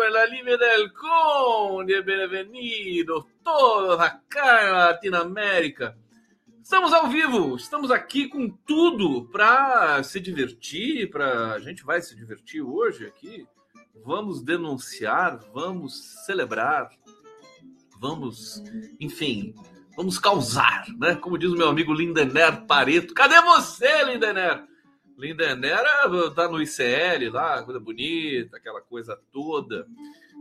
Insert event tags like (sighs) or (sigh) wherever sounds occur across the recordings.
do Coelho Livre del Conde. Bem-vindo todos acá na Latinoamérica. Estamos ao vivo, estamos aqui com tudo para se divertir, para a gente vai se divertir hoje aqui. Vamos denunciar, vamos celebrar, vamos, enfim, vamos causar, né? Como diz o meu amigo Lindener Pareto. Cadê você, Lindener? Lindener tá no ICL lá, coisa bonita, aquela coisa toda.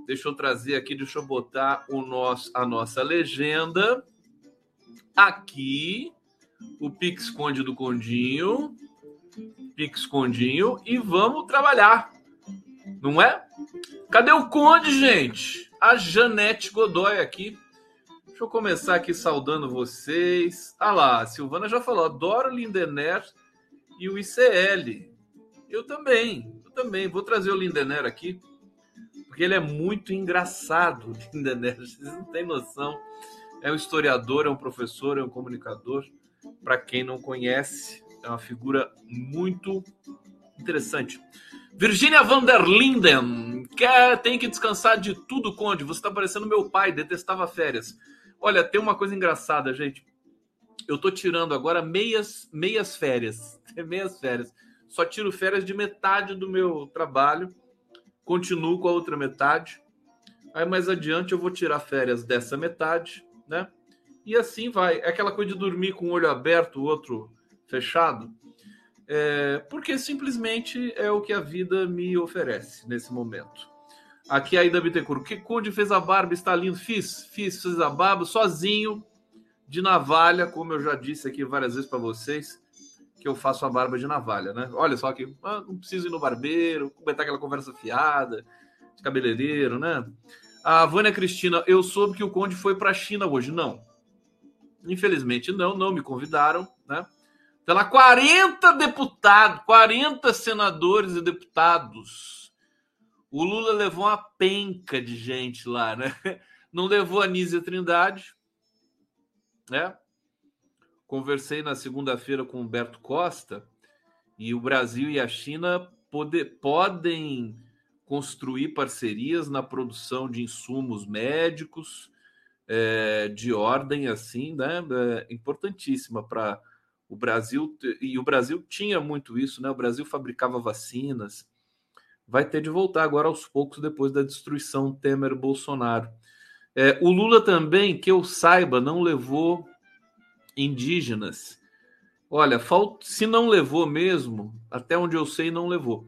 Deixa eu trazer aqui, deixa eu botar o nosso, a nossa legenda aqui o Pix Conde do Condinho. Pix Condinho e vamos trabalhar. Não é? Cadê o Conde, gente? A Janete Godoy aqui. Deixa eu começar aqui saudando vocês. Ah lá, a Silvana já falou, adoro Lindener e o ICL. Eu também, eu também. Vou trazer o Lindener aqui, porque ele é muito engraçado, o Lindener. (laughs) Vocês não têm noção. É um historiador, é um professor, é um comunicador para quem não conhece, é uma figura muito interessante. Virginia van der Linden, quer, tem que descansar de tudo, Conde. Você está parecendo meu pai, detestava férias. Olha, tem uma coisa engraçada, gente. Eu tô tirando agora meias, meias férias. (laughs) Meias férias. Só tiro férias de metade do meu trabalho. Continuo com a outra metade. Aí mais adiante eu vou tirar férias dessa metade, né? E assim vai. É aquela coisa de dormir com o olho aberto, o outro fechado. É, porque simplesmente é o que a vida me oferece nesse momento. Aqui a Ida Bittencourt. Que Conde fez a barba, está lindo. Fiz, fiz, fiz a barba sozinho, de navalha, como eu já disse aqui várias vezes para vocês, que eu faço a barba de navalha, né? Olha só que ah, não preciso ir no barbeiro, comentar aquela conversa fiada, de cabeleireiro, né? A Vânia Cristina, eu soube que o Conde foi para a China hoje. Não, Infelizmente não, não me convidaram, né? Pela 40 deputados, 40 senadores e deputados. O Lula levou uma penca de gente lá, né? Não levou a Nízia Trindade, né? Conversei na segunda-feira com Humberto Costa e o Brasil e a China pode, podem construir parcerias na produção de insumos médicos, é, de ordem assim, né, é, importantíssima para o Brasil e o Brasil tinha muito isso, né? O Brasil fabricava vacinas, vai ter de voltar agora aos poucos depois da destruição Temer Bolsonaro. É, o Lula também, que eu saiba, não levou indígenas. Olha, falta, se não levou mesmo, até onde eu sei, não levou.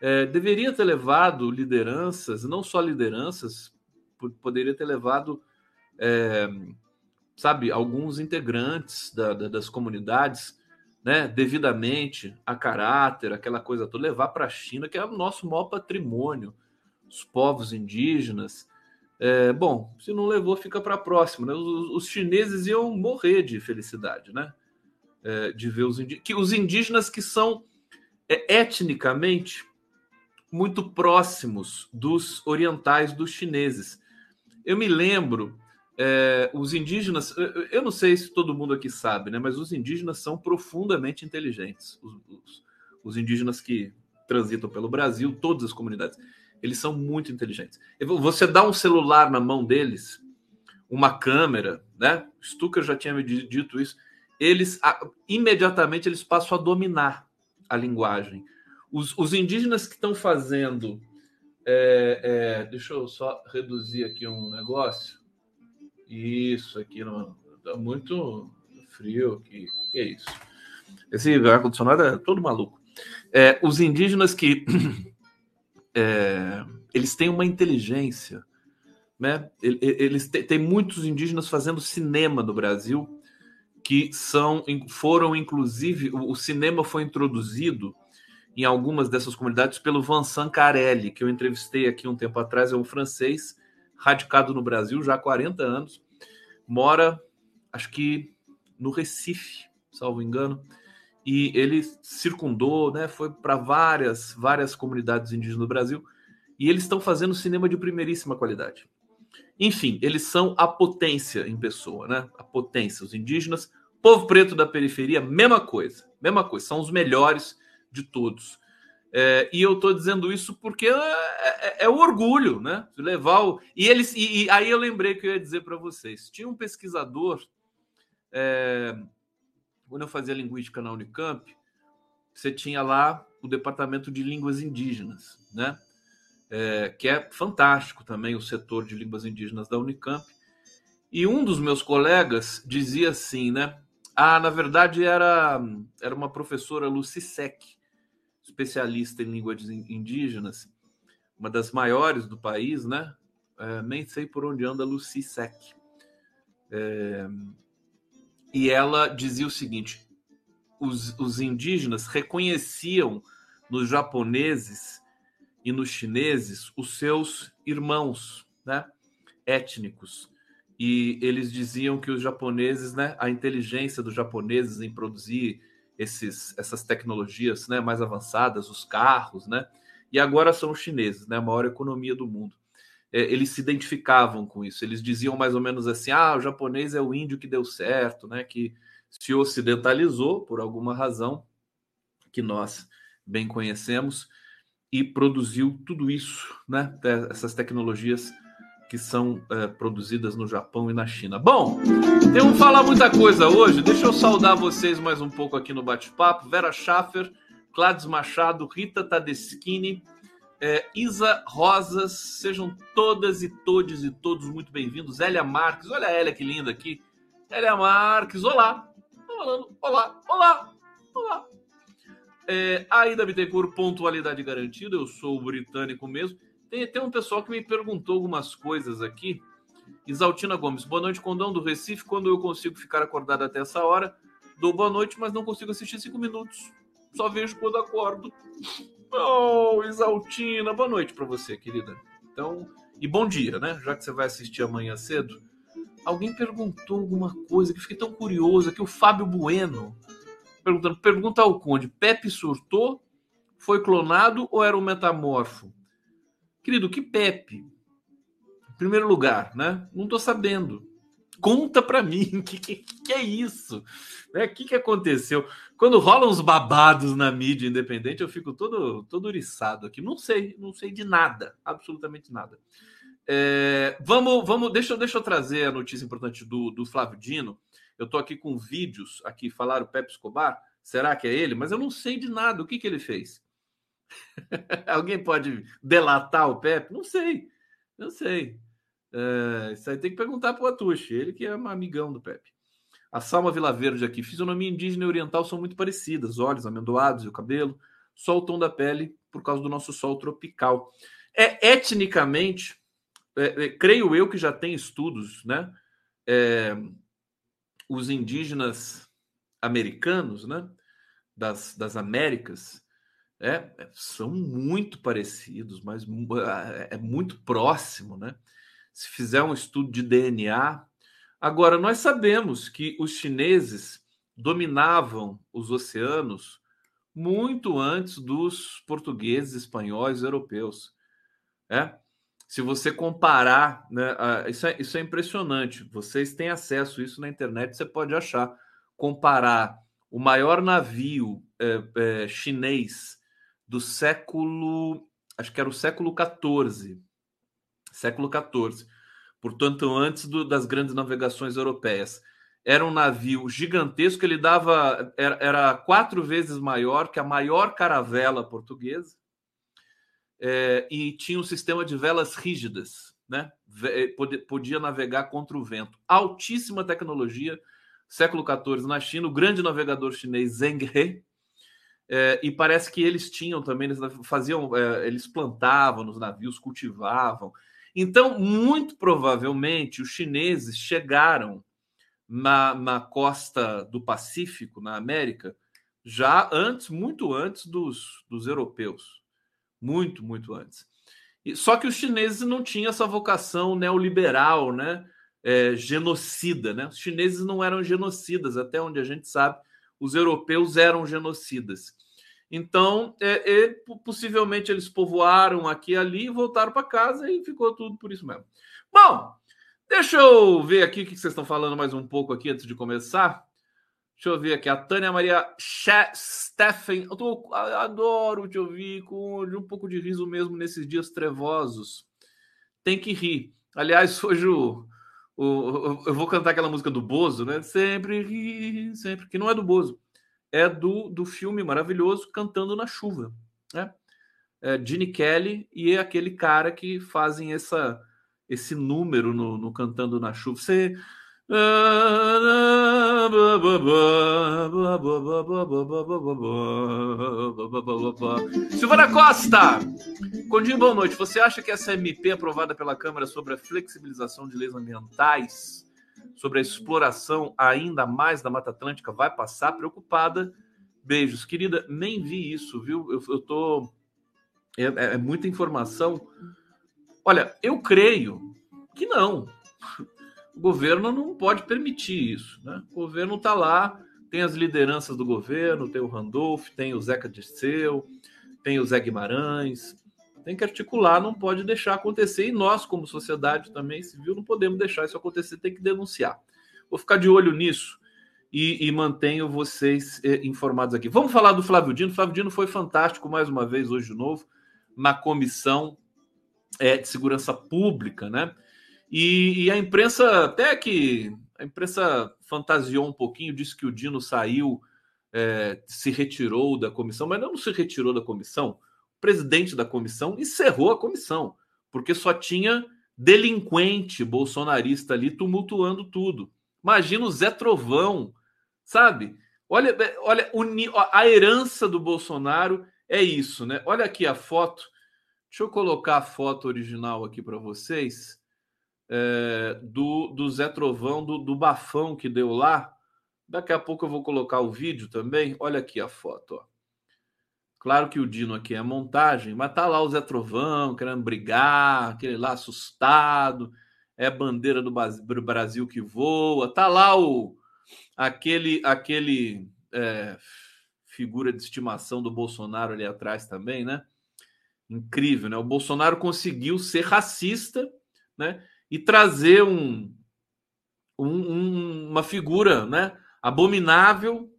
É, deveria ter levado lideranças, não só lideranças, poderia ter levado é, sabe, alguns integrantes da, da, das comunidades, né, devidamente, a caráter, aquela coisa toda, levar para a China, que é o nosso maior patrimônio, os povos indígenas. É, bom, se não levou, fica para a próxima. Né? Os, os, chineses iam morrer de felicidade, né? É, de ver os que os indígenas que são é, etnicamente muito próximos dos orientais, dos chineses. Eu me lembro é, os indígenas, eu não sei se todo mundo aqui sabe, né, mas os indígenas são profundamente inteligentes. Os, os, os, indígenas que transitam pelo Brasil, todas as comunidades, eles são muito inteligentes. Você dá um celular na mão deles, uma câmera, né? Stucker já tinha me dito isso. Eles imediatamente eles passam a dominar a linguagem. Os, os indígenas que estão fazendo, é, é, deixa eu só reduzir aqui um negócio isso, aqui não. Tá muito frio aqui. Que é isso? Esse ar-condicionado é todo maluco. É, os indígenas que. (clears throat) É, eles têm uma inteligência. Né? Eles têm muitos indígenas fazendo cinema no Brasil que são foram inclusive o cinema foi introduzido em algumas dessas comunidades pelo Vincent Carelli, que eu entrevistei aqui um tempo atrás, é um francês radicado no Brasil já há 40 anos, mora, acho que no Recife, salvo engano, e ele circundou, né, foi para várias, várias comunidades indígenas do Brasil, e eles estão fazendo cinema de primeiríssima qualidade. Enfim, eles são a potência em pessoa, né? A potência, os indígenas, povo preto da periferia, mesma coisa, mesma coisa, são os melhores de todos. É, e eu estou dizendo isso porque é, é, é, o orgulho, né? De levar o. E eles. E, e, aí eu lembrei que eu ia dizer para vocês: tinha um pesquisador, é, quando eu fazia linguística na Unicamp, você tinha lá o departamento de línguas indígenas, né? É, que é fantástico também o setor de línguas indígenas da Unicamp. E um dos meus colegas dizia assim, né? Ah, na verdade era, era uma professora Lucy Sec, especialista em línguas indígenas, uma das maiores do país, né? É, nem sei por onde anda Lucy Sec. É, e ela dizia o seguinte: os, os indígenas reconheciam nos japoneses e nos chineses os seus irmãos, né? Étnicos e eles diziam que os japoneses, né, a inteligência dos japoneses em produzir esses, essas tecnologias né, mais avançadas, os carros, né, e agora são os chineses, né, a maior economia do mundo. É, eles se identificavam com isso, eles diziam mais ou menos assim: ah, o japonês é o índio que deu certo, né, que se ocidentalizou por alguma razão que nós bem conhecemos e produziu tudo isso, né, essas tecnologias que são é, produzidas no Japão e na China. Bom, temos que falar muita coisa hoje. Deixa eu saudar vocês mais um pouco aqui no bate-papo. Vera Schaffer, Clades Machado, Rita Tadeschini, é, Isa Rosas, sejam todas e todos e todos muito bem-vindos. Elia Marques, olha a Elia que linda aqui. Elia Marques, olá. Falando, olá, olá, olá. É, Aida Bittencourt, pontualidade garantida. Eu sou britânico mesmo. Tem, tem um pessoal que me perguntou algumas coisas aqui. Isaltina Gomes, boa noite, Condão do Recife. Quando eu consigo ficar acordado até essa hora, dou boa noite, mas não consigo assistir cinco minutos. Só vejo quando acordo. Oh, Isaltina, boa noite para você, querida. Então, e bom dia, né? Já que você vai assistir amanhã cedo. Alguém perguntou alguma coisa que fiquei tão curioso aqui. O Fábio Bueno perguntando: pergunta ao Conde, Pepe surtou? Foi clonado ou era um metamorfo? Querido, que Pepe? Em primeiro lugar, né? Não estou sabendo. Conta para mim o (laughs) que, que, que, é isso? O né? que, que aconteceu? Quando rolam uns babados na mídia independente, eu fico todo, todo uriçado aqui. Não sei, não sei de nada, absolutamente nada. É, vamos, vamos, deixa, deixa eu trazer a notícia importante do, do Flávio Dino. Eu estou aqui com vídeos aqui, falaram Pepe Escobar. Será que é ele? Mas eu não sei de nada. O que, que ele fez? (laughs) Alguém pode delatar o Pepe? Não sei, não sei. É, isso aí tem que perguntar para o Atushi, ele que é um amigão do Pepe. A Salma Verde aqui. Fisionomia indígena e oriental são muito parecidas. Olhos amendoados e o cabelo. Só o tom da pele por causa do nosso sol tropical. É etnicamente, é, é, creio eu que já tem estudos, né? É, os indígenas americanos, né? Das, das Américas, é, são muito parecidos, mas é, é muito próximo, né? Se fizer um estudo de DNA. Agora, nós sabemos que os chineses dominavam os oceanos muito antes dos portugueses, espanhóis, europeus. É? Se você comparar, né, isso, é, isso é impressionante. Vocês têm acesso a isso na internet, você pode achar. Comparar o maior navio é, é, chinês do século, acho que era o século XIV, século XIV, portanto antes do, das grandes navegações europeias. Era um navio gigantesco, ele dava era, era quatro vezes maior que a maior caravela portuguesa é, e tinha um sistema de velas rígidas, né? Eh, podia navegar contra o vento. Altíssima tecnologia, século XIV na China, o grande navegador chinês Zheng He é, e parece que eles tinham também, eles faziam, é, eles plantavam nos navios, cultivavam. Então, muito provavelmente, os chineses chegaram na, na costa do Pacífico, na América, já antes, muito antes dos, dos europeus. Muito, muito antes. E, só que os chineses não tinham essa vocação neoliberal, né? É, genocida, né? Os chineses não eram genocidas, até onde a gente sabe, os europeus eram genocidas. Então, é, é, possivelmente eles povoaram aqui e ali, voltaram para casa e ficou tudo por isso mesmo. Bom, deixa eu ver aqui o que vocês estão falando mais um pouco aqui antes de começar. Deixa eu ver aqui. A Tânia Maria Steffen. Eu adoro te ouvir com um pouco de riso mesmo nesses dias trevosos. Tem que rir. Aliás, (laughs) hoje o, o, eu vou cantar aquela música do Bozo, né? Sempre ri, sempre. Que não é do Bozo. É do, do filme maravilhoso Cantando na Chuva. Né? É Gene Kelly e é aquele cara que fazem essa, esse número no, no Cantando na Chuva. Você Silvana Costa! Condinho, boa noite. Você acha que essa MP aprovada pela Câmara sobre a flexibilização de leis ambientais, sobre a exploração ainda mais da Mata Atlântica, vai passar? Preocupada. Beijos. Querida, nem vi isso, viu? Eu, eu tô. É, é, é muita informação. Olha, eu creio que não o governo não pode permitir isso. Né? O governo está lá, tem as lideranças do governo, tem o Randolph, tem o Zeca Dirceu, tem o Zé Guimarães. Tem que articular, não pode deixar acontecer. E nós, como sociedade também civil, não podemos deixar isso acontecer, tem que denunciar. Vou ficar de olho nisso e, e mantenho vocês eh, informados aqui. Vamos falar do Flávio Dino. Flávio Dino foi fantástico mais uma vez hoje de novo na comissão eh, de segurança pública, né? E, e, a imprensa, até que a imprensa fantasiou um pouquinho, disse que o Dino saiu, é, se retirou da comissão, mas não se retirou da comissão. Presidente da comissão encerrou a comissão, porque só tinha delinquente bolsonarista ali tumultuando tudo. Imagina o Zé Trovão, sabe? Olha, olha a herança do Bolsonaro é isso, né? Olha aqui a foto. Deixa eu colocar a foto original aqui para vocês é, do, do Zé Trovão, do, do bafão que deu lá. Daqui a pouco eu vou colocar o vídeo também. Olha aqui a foto. Ó. Claro que o Dino aqui é montagem, mas tá lá o Zé Trovão querendo brigar, aquele lá assustado. É bandeira do Brasil que voa. Tá lá o aquele aquele é, figura de estimação do Bolsonaro ali atrás também, né? Incrível, né? O Bolsonaro conseguiu ser racista, né? e trazer um, um, uma figura né, abominável.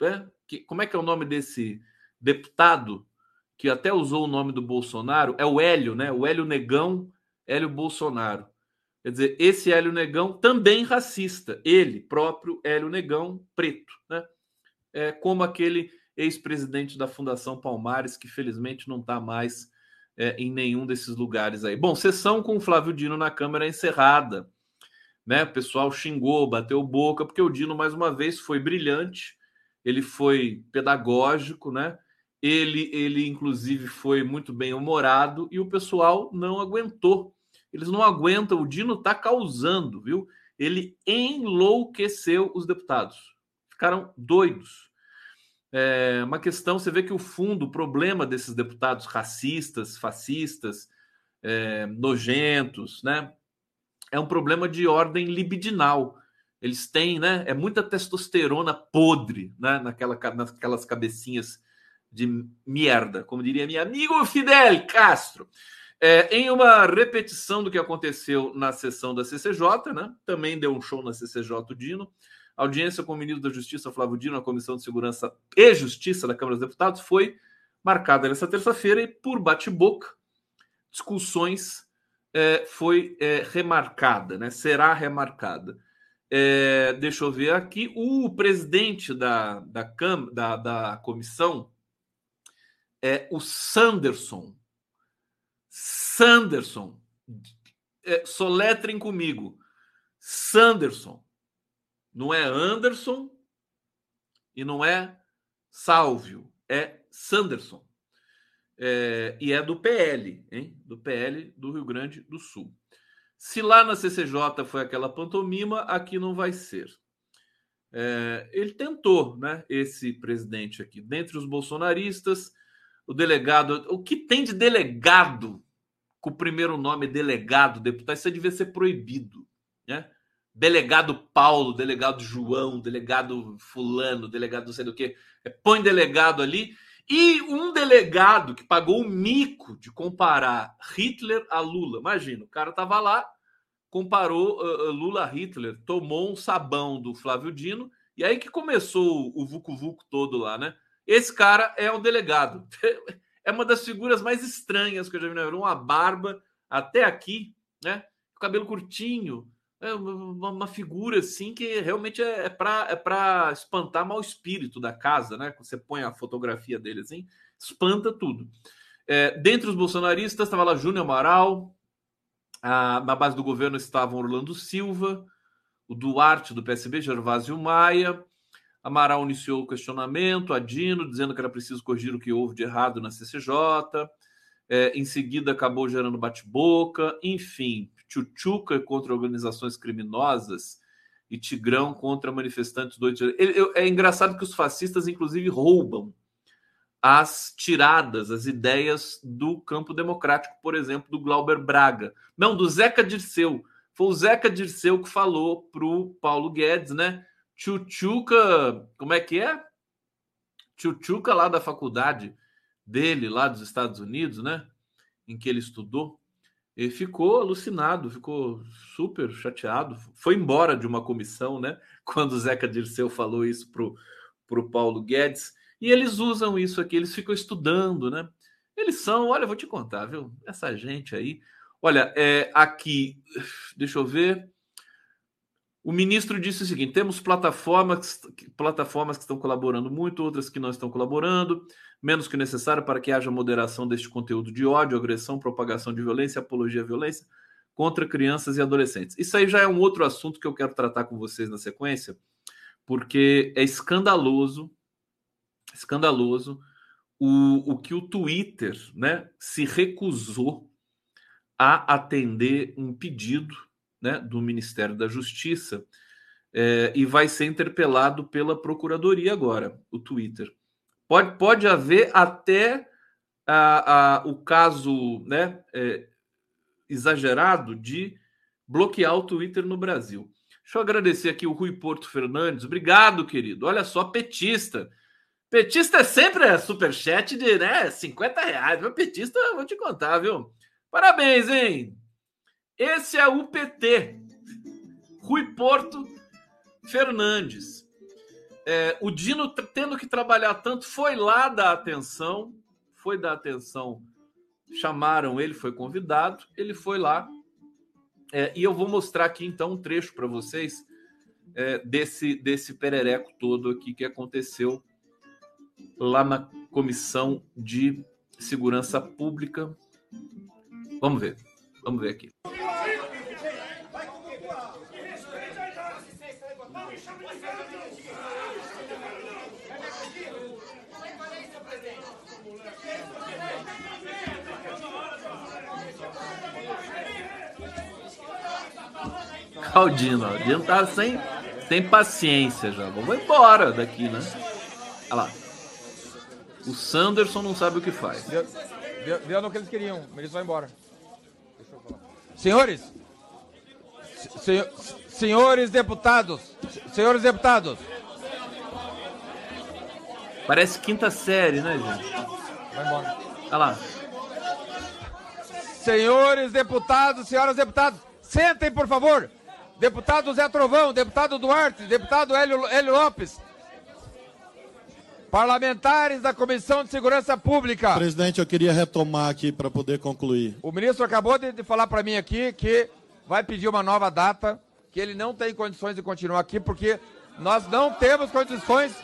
Né? Que, como é que é o nome desse deputado que até usou o nome do Bolsonaro? É o Hélio, né? O Hélio Negão, Hélio Bolsonaro. Quer dizer, esse Hélio Negão também racista. Ele próprio, Hélio Negão, preto. Né? É como aquele ex-presidente da Fundação Palmares, que felizmente não está mais é, em nenhum desses lugares aí. Bom, sessão com o Flávio Dino na Câmara encerrada. Né? O pessoal xingou, bateu boca, porque o Dino, mais uma vez, foi brilhante, ele foi pedagógico, né? Ele, ele, inclusive, foi muito bem humorado e o pessoal não aguentou. Eles não aguentam, o Dino está causando, viu? Ele enlouqueceu os deputados. Ficaram doidos é uma questão, você vê que o fundo, o problema desses deputados racistas, fascistas, é, nojentos, né? É um problema de ordem libidinal. Eles têm, né? É muita testosterona podre, né? Naquela, naquelas cabecinhas de merda, como diria meu amigo Fidel Castro. É, em uma repetição do que aconteceu na sessão da CCJ, né? Também deu um show na CCJ o Dino. Audiência com o ministro da Justiça, Flávio Dino, na Comissão de Segurança e Justiça da Câmara dos Deputados foi marcada nessa terça-feira e, por bate-boca, discussões é, foi é, remarcada, né? será remarcada. É, deixa eu ver aqui, o presidente da, da, cam, da, da comissão é o Sanderson. Sanderson. É, soletrem comigo. Sanderson. Não é Anderson e não é Sálvio, é Sanderson. É, e é do PL, hein? Do PL do Rio Grande do Sul. Se lá na CCJ foi aquela pantomima, aqui não vai ser. É, ele tentou, né? Esse presidente aqui, dentre os bolsonaristas, o delegado, o que tem de delegado com o primeiro nome delegado, deputado, isso devia ser proibido, né? delegado Paulo, delegado João, delegado Fulano, delegado não sei do que. É, põe delegado ali. E um delegado que pagou o mico de comparar Hitler a Lula. Imagina, o cara estava lá, comparou uh, Lula a Hitler, tomou um sabão do Flávio Dino E aí que começou o Vucu Vucu todo lá, né? Esse cara é o delegado. (laughs) É uma das figuras mais estranhas que eu já vi na vida. Uma barba até aqui, né? Cabelo curtinho. É uma, figura assim que realmente é, é para é espantar mau espírito da casa, né? Você põe a fotografia dele assim, espanta tudo. É, dentre os bolsonaristas estava lá Júnior Amaral, a, na base do governo estavam Orlando Silva, o Duarte do PSB, Gervásio Maia. Amaral iniciou o questionamento, a Dino, dizendo que era preciso corrigir o que houve de errado na CCJ. É, em seguida, acabou gerando bate-boca. Enfim, Tchutchuca contra organizações criminosas e Tigrão contra manifestantes do 8 de janeiro. É engraçado que os fascistas, inclusive, roubam as tiradas, as ideias do campo democrático, por exemplo, do Glauber Braga. Não, do Zeca Dirceu. Foi o Zeca Dirceu que falou para o Paulo Guedes, né? Tchutchuca, como é que é? Tchutchuca lá da faculdade dele, lá dos Estados Unidos, né? Em que ele estudou. Ele ficou alucinado, ficou super chateado. Foi embora de uma comissão, né? (laughs) Quando o Zeca Dirceu falou isso para o Paulo Guedes. E eles usam isso aqui, eles ficam estudando, né? Eles são, olha, vou te contar, viu? Essa gente aí. Olha, é, aqui, (sighs) deixa eu ver. O ministro disse o seguinte: temos plataformas, plataformas que estão colaborando muito, outras que não estão colaborando, menos que necessário para que haja moderação deste conteúdo de ódio, agressão, propagação de violência, apologia à violência contra crianças e adolescentes. Isso aí já é um outro assunto que eu quero tratar com vocês na sequência, porque é escandaloso escandaloso o, o que o Twitter né, se recusou a atender um pedido né, do Ministério da Justiça é, e vai ser interpelado pela Procuradoria agora, o Twitter. Pode, pode haver até a, a, o caso né, é, exagerado de bloquear o Twitter no Brasil. Deixa eu agradecer aqui o Rui Porto Fernandes. Obrigado, querido. Olha só, petista. Petista é sempre é superchat de né, 50 reais. Meu petista, vou te contar, viu? Parabéns, hein? Esse é o PT. Rui Porto Fernandes. É, o Dino, tendo que trabalhar tanto, foi lá dar atenção. Foi dar atenção. Chamaram ele, foi convidado. Ele foi lá. É, e eu vou mostrar aqui, então, um trecho para vocês é, desse, desse perereco todo aqui que aconteceu lá na Comissão de Segurança Pública. Vamos ver, vamos ver aqui. Caldino, o Dino tá sem, sem paciência já. Vamos embora daqui, né? Olha lá. O Sanderson não sabe o que faz. Deu, deu, deu no que eles queriam, mas eles vão embora. Senhores, se, senhores deputados, senhores deputados. Parece quinta série, né, gente? Vai embora. Olha lá. Senhores deputados, senhoras deputadas, sentem, por favor. Deputado Zé Trovão, deputado Duarte, deputado Hélio, Hélio Lopes, Parlamentares da Comissão de Segurança Pública. Presidente, eu queria retomar aqui para poder concluir. O ministro acabou de, de falar para mim aqui que vai pedir uma nova data, que ele não tem condições de continuar aqui, porque nós não temos condições.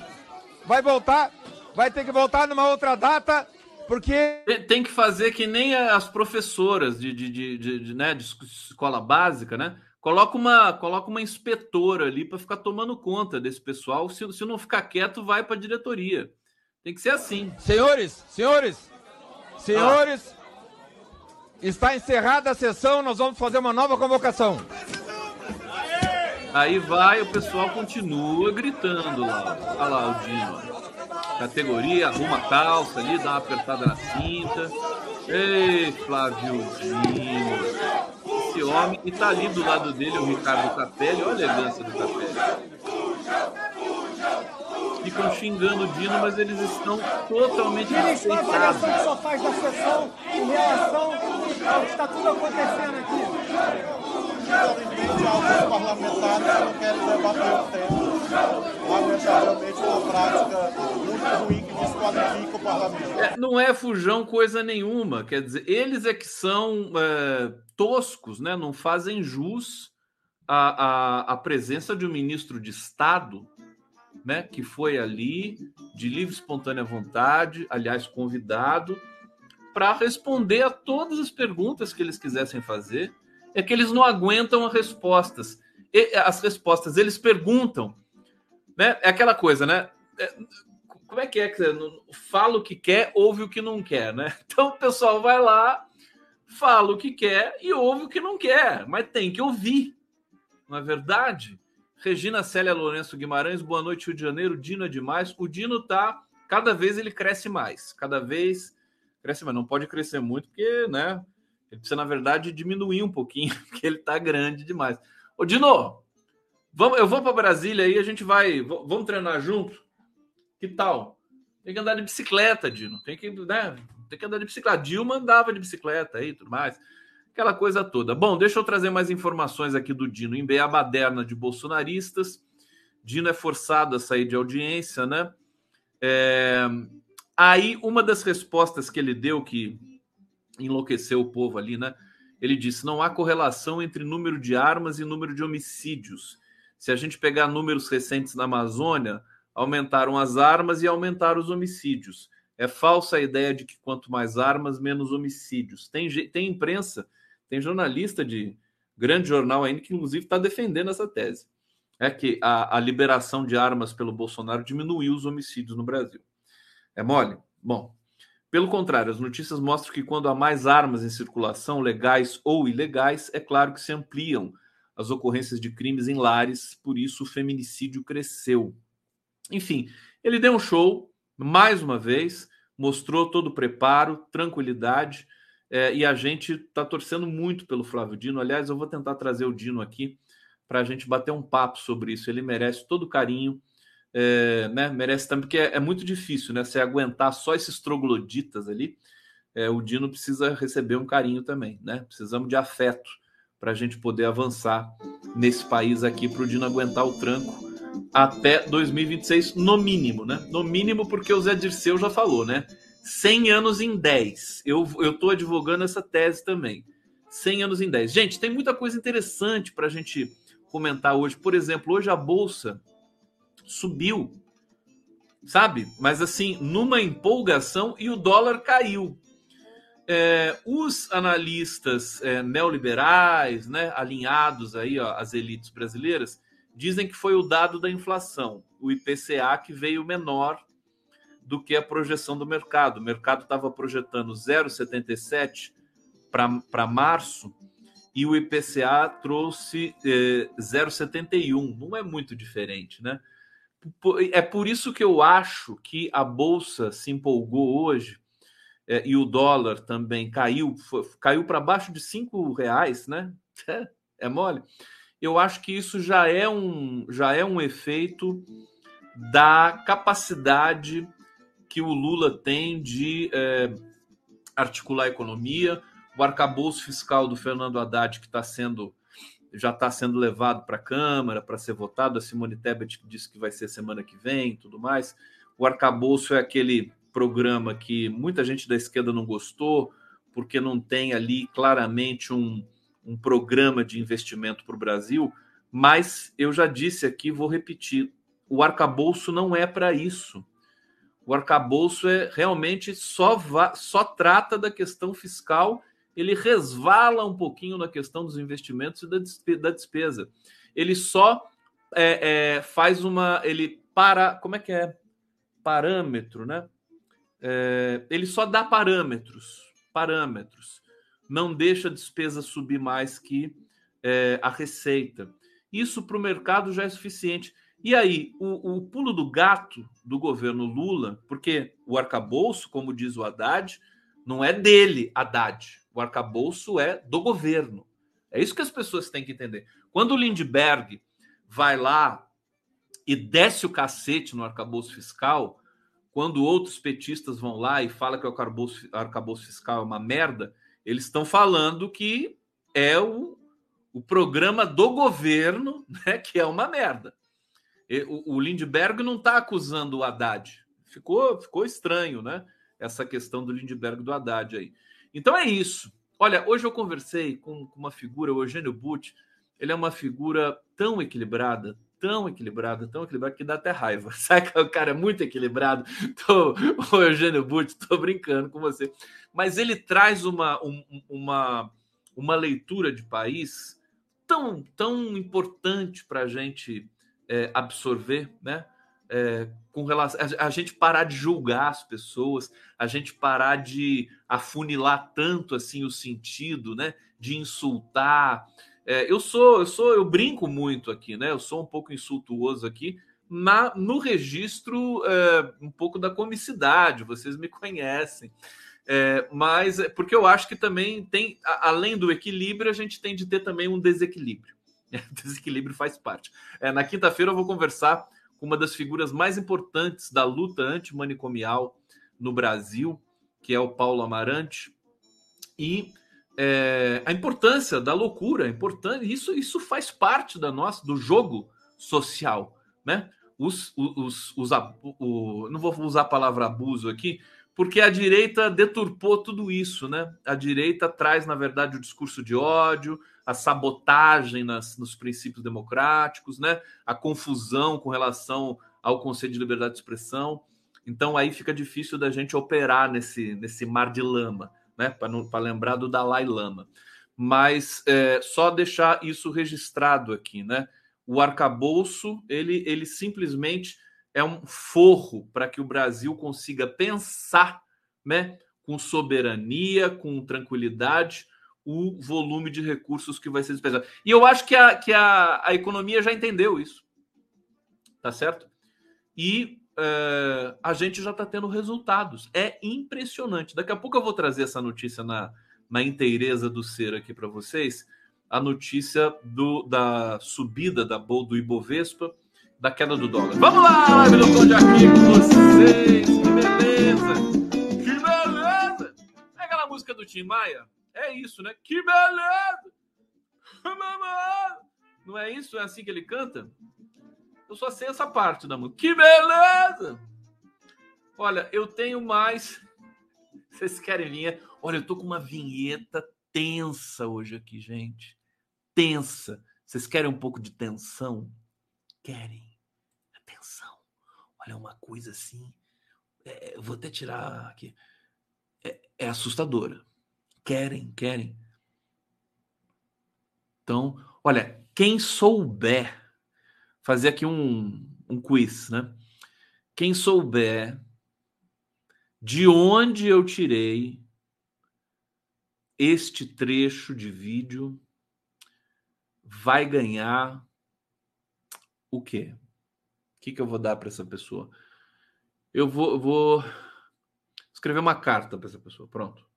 Vai voltar, vai ter que voltar numa outra data, porque. Tem que fazer que nem as professoras de, de, de, de, de né, de escola básica, né? Coloca uma, coloca uma inspetora ali para ficar tomando conta desse pessoal. Se, se não ficar quieto, vai para a diretoria. Tem que ser assim. Senhores, senhores, senhores, ah. Está encerrada a sessão. Nós vamos fazer uma nova convocação. Aí vai, o pessoal continua gritando lá. Olha lá o Dino. Categoria, arruma a calça ali, dá uma apertada na cinta. Ei, Flávio Dino esse homem e tá ali do lado dele o Ricardo Capelli. Olha a elegância do Capelli. Ficam xingando o Dino, mas eles estão totalmente Eles fazem a avaliação que só faz da sessão em relação está tudo acontecendo aqui. Infelizmente, alguns parlamentares não querem debater o tema. lamentavelmente, uma prática muito ruim que desqualifica o parlamento. É, não é fujão coisa nenhuma. Quer dizer, eles é que são é, toscos, né? não fazem jus à, à, à presença de um ministro de Estado né, que foi ali de livre espontânea vontade, aliás, convidado, para responder a todas as perguntas que eles quisessem fazer. É que eles não aguentam as respostas. E, as respostas, eles perguntam, né? É aquela coisa, né? É, como é que é que fala o que quer, ouve o que não quer, né? (laughs) Então o pessoal vai lá, fala o que quer e ouve o que não quer, mas tem que ouvir, não é verdade? Regina Célia Lourenço Guimarães, boa noite, Rio de Janeiro. Dino é demais. O Dino tá, cada vez ele cresce mais, cada vez cresce mais. Não pode crescer muito, porque, né? Ele precisa, na verdade, diminuir um pouquinho, (laughs) porque ele tá grande demais. Ô, Dino, vamos, eu vou para Brasília aí, a gente vai. Vamos treinar junto? Que tal? Tem que andar de bicicleta, Dino. Tem que, né? Tem que andar de bicicleta. Dilma andava de bicicleta aí tudo mais aquela coisa toda. Bom, deixa eu trazer mais informações aqui do Dino. Em a baderna de bolsonaristas, Dino é forçado a sair de audiência, né? É... Aí, uma das respostas que ele deu, que enlouqueceu o povo ali, né? Ele disse: não há correlação entre número de armas e número de homicídios. Se a gente pegar números recentes na Amazônia, aumentaram as armas e aumentaram os homicídios. É falsa a ideia de que quanto mais armas, menos homicídios. Tem, tem imprensa tem jornalista de grande jornal ainda que, inclusive, está defendendo essa tese. É que a, a, liberação de armas pelo Bolsonaro diminuiu os homicídios no Brasil. É mole? Bom, pelo contrário, as notícias mostram que quando há mais armas em circulação, legais ou ilegais, é claro que se ampliam as ocorrências de crimes em lares, por isso o feminicídio cresceu. Enfim, ele deu um show, mais uma vez, mostrou todo o preparo, tranquilidade é, e a gente está torcendo muito pelo Flávio Dino. Aliás, eu vou tentar trazer o Dino aqui para a gente bater um papo sobre isso. Ele merece todo o carinho, é, né? Merece também, porque é, é, muito difícil, né? Você aguentar só esses trogloditas ali. É, o Dino precisa receber um carinho também, né? Precisamos de afeto para a gente poder avançar nesse país aqui, para o Dino aguentar o tranco até 2026, no mínimo, né? No mínimo, porque o Zé Dirceu já falou, né? 100 anos em 10. Eu estou advogando essa tese também. 100 anos em 10. Gente, tem muita coisa interessante para a gente comentar hoje. Por exemplo, hoje a Bolsa subiu, sabe? Mas assim, numa empolgação e o dólar caiu. É, os analistas é, neoliberais, né, alinhados aí ó, às elites brasileiras, dizem que foi o dado da inflação, o IPCA que veio menor do que a projeção do mercado. O mercado estava projetando 0,77 para março e o IPCA trouxe eh, 0,71. Não é muito diferente, né? É por isso que eu acho que a bolsa se empolgou hoje eh, e o dólar também caiu, foi, caiu para baixo de cinco reais, né? É, (laughs) é mole. Eu acho que isso já é um já é um efeito da capacidade que o Lula tem de é, articular a economia, o arcabouço fiscal do Fernando Haddad, que está sendo já está sendo levado para a Câmara para ser votado. A Simone Tebet disse que vai ser semana que vem tudo mais. O arcabouço é aquele programa que muita gente da esquerda não gostou, porque não tem ali claramente um, um programa de investimento para o Brasil. Mas eu já disse aqui, vou repetir: o arcabouço não é para isso o arcabouço é realmente só, só trata da questão fiscal, ele resvala um pouquinho na questão dos investimentos e da, despesa. Ele só é, é, faz uma. Ele para. Como é que é? Parâmetro, né? É, ele só dá parâmetros. Parâmetros. Não deixa a despesa subir mais que é, a receita. Isso para o mercado já é suficiente. E aí, o, o, pulo do gato do governo Lula, porque o arcabouço, como diz o Haddad, não é dele, Haddad. O arcabouço é do governo. É isso que as pessoas têm que entender. Quando o Lindbergh vai lá e desce o cacete no arcabouço fiscal, quando outros petistas vão lá e falam que o arcabouço, fiscal é uma merda, eles estão falando que é o, o programa do governo, (laughs) né, que é uma merda. O, o Lindbergh não está acusando o Haddad. Ficou, ficou estranho, né? Essa questão do Lindbergh do Haddad aí. Então é isso. Olha, hoje eu conversei com, uma figura, o Eugênio Butti. Ele é uma figura tão equilibrada, tão equilibrada, tão equilibrada que dá até raiva. (laughs) Que o cara é muito equilibrado? Tô, o Eugênio Butti, tô brincando com você. Mas ele traz uma, um, uma, uma leitura de país tão, tão importante para a gente é, absorver, né? É, com relação a, a, gente parar de julgar as pessoas, a gente parar de afunilar tanto assim o sentido, né? De insultar. É, eu sou, eu sou, eu brinco muito aqui, né? Eu sou um pouco insultuoso aqui, na, no registro é, um pouco da comicidade. Vocês me conhecem. É, mas é, porque eu acho que também tem, além do equilíbrio, a gente tem de ter também um desequilíbrio. (laughs) desequilíbrio faz parte. É, na quinta-feira eu vou conversar uma das figuras mais importantes da luta antimanicomial no Brasil, que é o Paulo Amarante, e é, a importância da loucura, é importante, isso, isso faz parte da nossa, do jogo social, né? Os, os, os, o, não vou usar a palavra abuso aqui, porque a direita deturpou tudo isso, né? A direita traz, na verdade, o discurso de ódio, a sabotagem nas, nos princípios democráticos, né? A confusão com relação ao conceito de liberdade de expressão. Então aí fica difícil da gente operar nesse, nesse mar de lama, né? Para lembrar do Dalai Lama. Mas é, só deixar isso registrado aqui, né? O arcabouço, ele, ele simplesmente é um forro para que o Brasil consiga pensar né, com soberania, com tranquilidade, o volume de recursos que vai ser despejado. E eu acho que a, que a, a economia já entendeu isso. Tá certo? E é, a gente já está tendo resultados. É impressionante. Daqui a pouco eu vou trazer essa notícia na, na inteireza do ser aqui para vocês. A notícia do, da subida da, do Ibovespa da queda do dólar. Vamos lá, live do Conde aqui com vocês. Que beleza! Que beleza! É aquela música do Tim Maia? É isso, né? Que beleza! (laughs) Não é isso? É assim que ele canta? Eu só sei essa parte da música. Que beleza! Olha, eu tenho mais. (laughs) Vocês querem linha? Olha, eu tô com uma vinheta tensa hoje aqui, gente. Tensa. Vocês querem um pouco de tensão? Querem atenção. Olha, uma coisa assim. É, vou até tirar aqui. É, é assustadora. Querem, querem. Então, olha, quem souber fazer aqui um, um quiz, né? Quem souber de onde eu tirei este trecho de vídeo vai ganhar o quê? O que, que eu vou dar para essa pessoa? Eu vou, vou escrever uma carta para essa pessoa. Pronto.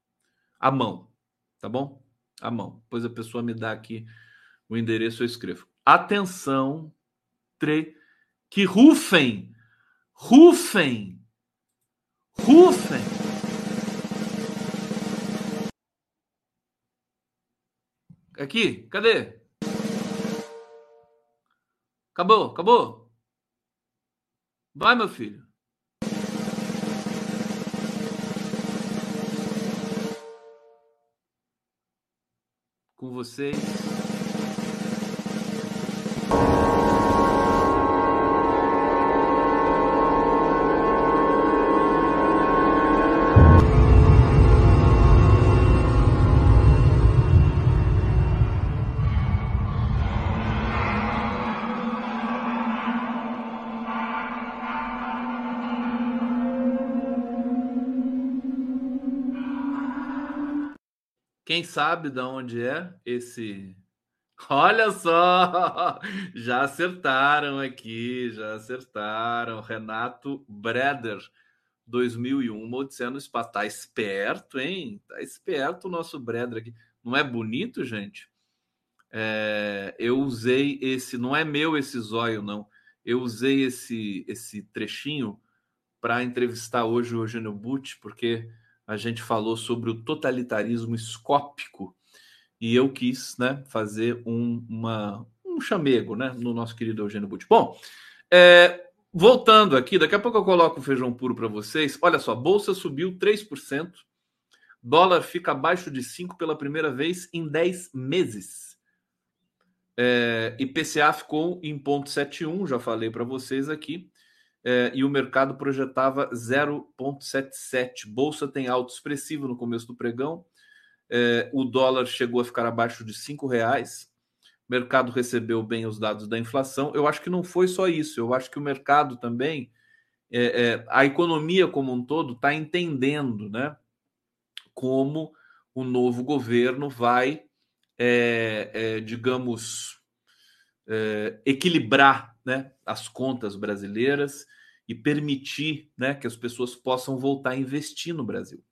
À mão. Tá bom? À mão. Depois a pessoa me dá aqui o endereço, eu escrevo. Atenção, tre... que rufem, rufem, rufem. Aqui, cadê? Acabou, acabou. Vai, meu filho. Com vocês. Quem sabe de onde é esse? Olha só, (laughs) já acertaram aqui, já acertaram. Renato Breder, 2001, Odisseia no Espaço. Tá esperto, hein? Tá esperto o nosso Breder aqui. Não é bonito, gente? É, eu usei esse, não é meu esse zóio, não. Eu usei esse, esse trechinho para entrevistar hoje o Eugênio Butti, porque a gente falou sobre o totalitarismo escópico e eu quis né, fazer um, uma, um chamego né, no nosso querido Eugênio Butti. Bom, É, voltando aqui, daqui a pouco eu coloco o feijão puro para vocês. Olha só, bolsa subiu 3%, dólar fica abaixo de 5 pela primeira vez em 10 meses. É, IPCA ficou em 0,71, já falei para vocês aqui, é, e o mercado projetava 0,77. Bolsa tem alto expressivo no começo do pregão, é, o dólar chegou a ficar abaixo de cinco reais. O mercado recebeu bem os dados da inflação. Eu acho que não foi só isso. Eu acho que o mercado também, é, a economia como um todo, está entendendo, né, como o novo governo vai, digamos, é, equilibrar, né, as contas brasileiras e permitir, né, que as pessoas possam voltar a investir no Brasil.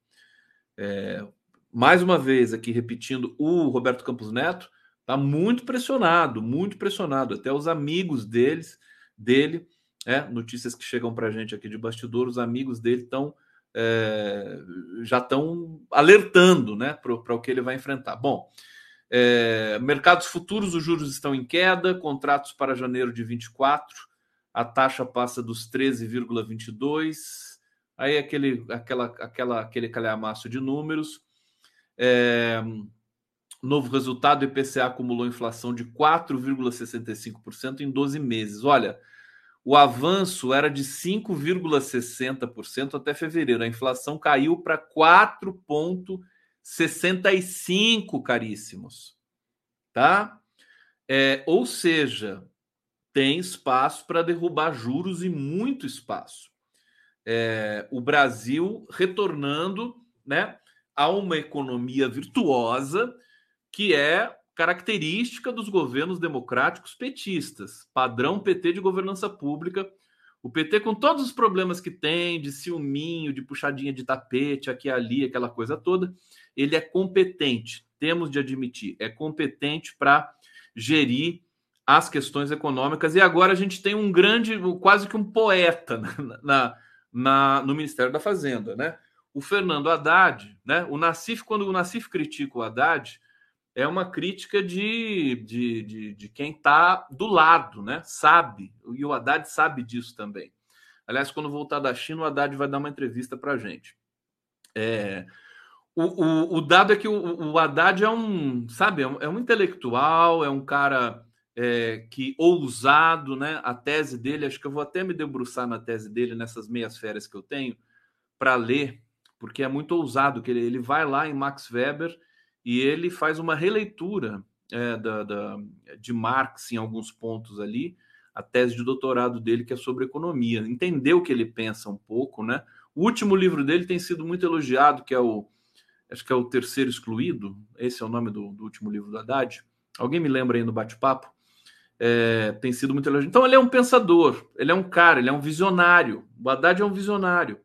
É, mais uma vez aqui repetindo, o Roberto Campos Neto está muito pressionado, muito pressionado. Até os amigos deles, dele, é, notícias que chegam para a gente aqui de bastidor, os amigos dele estão é, já estão alertando né, para o que ele vai enfrentar. Bom, é, mercados futuros, os juros estão em queda, contratos para janeiro de 24, a taxa passa dos 13,22, aí aquele, aquela, aquela, aquele calhamaço de números. É, novo resultado: IPCA acumulou inflação de 4,65% em 12 meses. Olha, o avanço era de 5,60% até fevereiro. A inflação caiu para 4,65, caríssimos. Tá? É, ou seja, tem espaço para derrubar juros e muito espaço. É, o Brasil retornando, né? a uma economia virtuosa que é característica dos governos democráticos petistas, padrão PT de governança pública. O PT, com todos os problemas que tem, de ciúminho, de puxadinha de tapete, aqui ali, aquela coisa toda, ele é competente, temos de admitir, é competente para gerir as questões econômicas. E agora a gente tem um grande, quase que um poeta (laughs) na, na, na no Ministério da Fazenda, né? o Fernando Haddad, né? O Nassif, quando o Nassif critica o Haddad, é uma crítica de, de, de, de quem está do lado, né? Sabe, e o Haddad sabe disso também. Aliás, quando voltar da China, o Haddad vai dar uma entrevista para a gente. É, o, o, o, dado é que o, o Haddad é um, sabe, é um, é um intelectual, é um cara é, que ousado, né? A tese dele, acho que eu vou até me debruçar na tese dele nessas meias férias que eu tenho para ler porque é muito ousado que ele, ele vai lá em Max Weber e ele faz uma releitura é, da, da, de Marx em alguns pontos ali, a tese de doutorado dele que é sobre economia, entendeu o que ele pensa um pouco, né? O último livro dele tem sido muito elogiado, que é o acho que é o Terceiro Excluído, esse é o nome do, do último livro do Haddad. Alguém me lembra aí no bate-papo? É, tem sido muito elogiado. Então ele é um pensador, ele é um cara, ele é um visionário. O Haddad é um visionário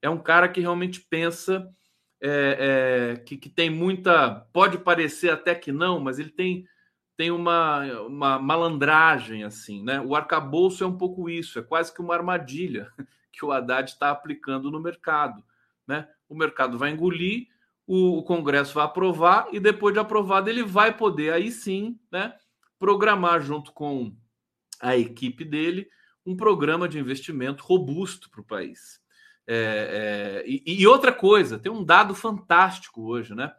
é um cara que realmente pensa, é, é, que, que tem muita. Pode parecer até que não, mas ele tem, tem uma, uma malandragem, assim, né? O arcabouço é um pouco isso, é quase que uma armadilha (laughs) que o Haddad está aplicando no mercado. Né? O mercado vai engolir, o, Congresso vai aprovar, e depois de aprovado, ele vai poder aí sim né, programar junto com a equipe dele um programa de investimento robusto para o país. É, é, e, e, outra coisa, tem um dado fantástico hoje, né?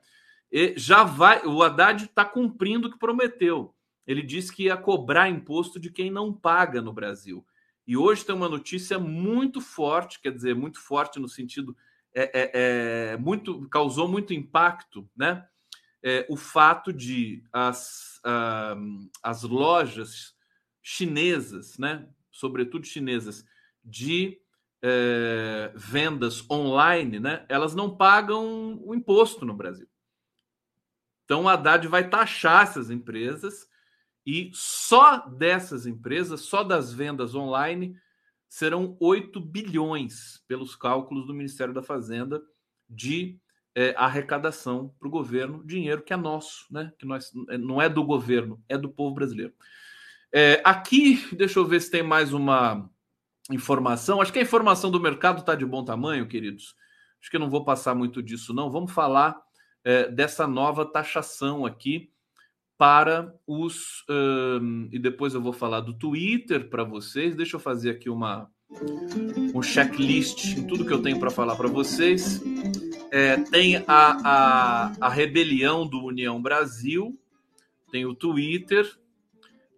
E já vai, o Haddad está cumprindo o que prometeu. Ele disse que ia cobrar imposto de quem não paga no Brasil. E hoje tem uma notícia muito forte, quer dizer, muito forte no sentido é, é, é muito causou muito impacto, né? É, o fato de as, as lojas chinesas, né? Sobretudo chinesas, de é, vendas online, né, elas não pagam o imposto no Brasil. Então, a Haddad vai taxar essas empresas e só dessas empresas, só das vendas online, serão 8 bilhões, pelos cálculos do Ministério da Fazenda, de é, arrecadação para o governo, dinheiro que é nosso, né? que nós, não é do governo, é do povo brasileiro. É, aqui, deixa eu ver se tem mais uma informação. Acho que a informação do mercado está de bom tamanho, queridos. Acho que eu não vou passar muito disso, não. Vamos falar é, dessa nova taxação aqui para os. Um, e depois eu vou falar do Twitter para vocês. Deixa eu fazer aqui uma um checklist em tudo que eu tenho para falar para vocês. É, tem a, a, a rebelião do União Brasil, tem o Twitter,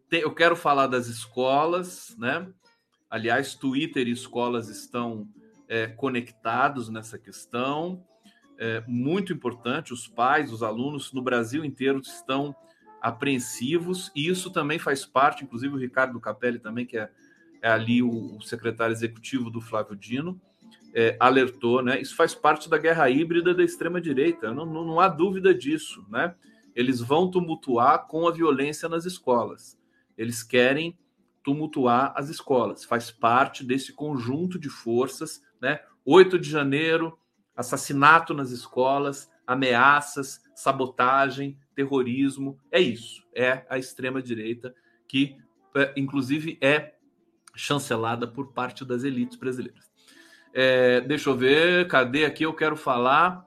tem, eu quero falar das escolas, né? Aliás, Twitter e escolas estão é, conectados nessa questão. É muito importante, os pais, os alunos no Brasil inteiro estão apreensivos, e isso também faz parte, inclusive o Ricardo Capelli também, que é, é ali o, o, secretário executivo do Flávio Dino, é, alertou, né? Isso faz parte da guerra híbrida da extrema-direita, não, não, não há dúvida disso, né? Eles vão tumultuar com a violência nas escolas. Eles querem tumultuar as escolas. Faz parte desse conjunto de forças, né? 8 de janeiro, assassinato nas escolas, ameaças, sabotagem, terrorismo. É isso. É a extrema-direita que, é, inclusive, é chancelada por parte das elites brasileiras. É, deixa eu ver, cadê aqui? Eu quero falar.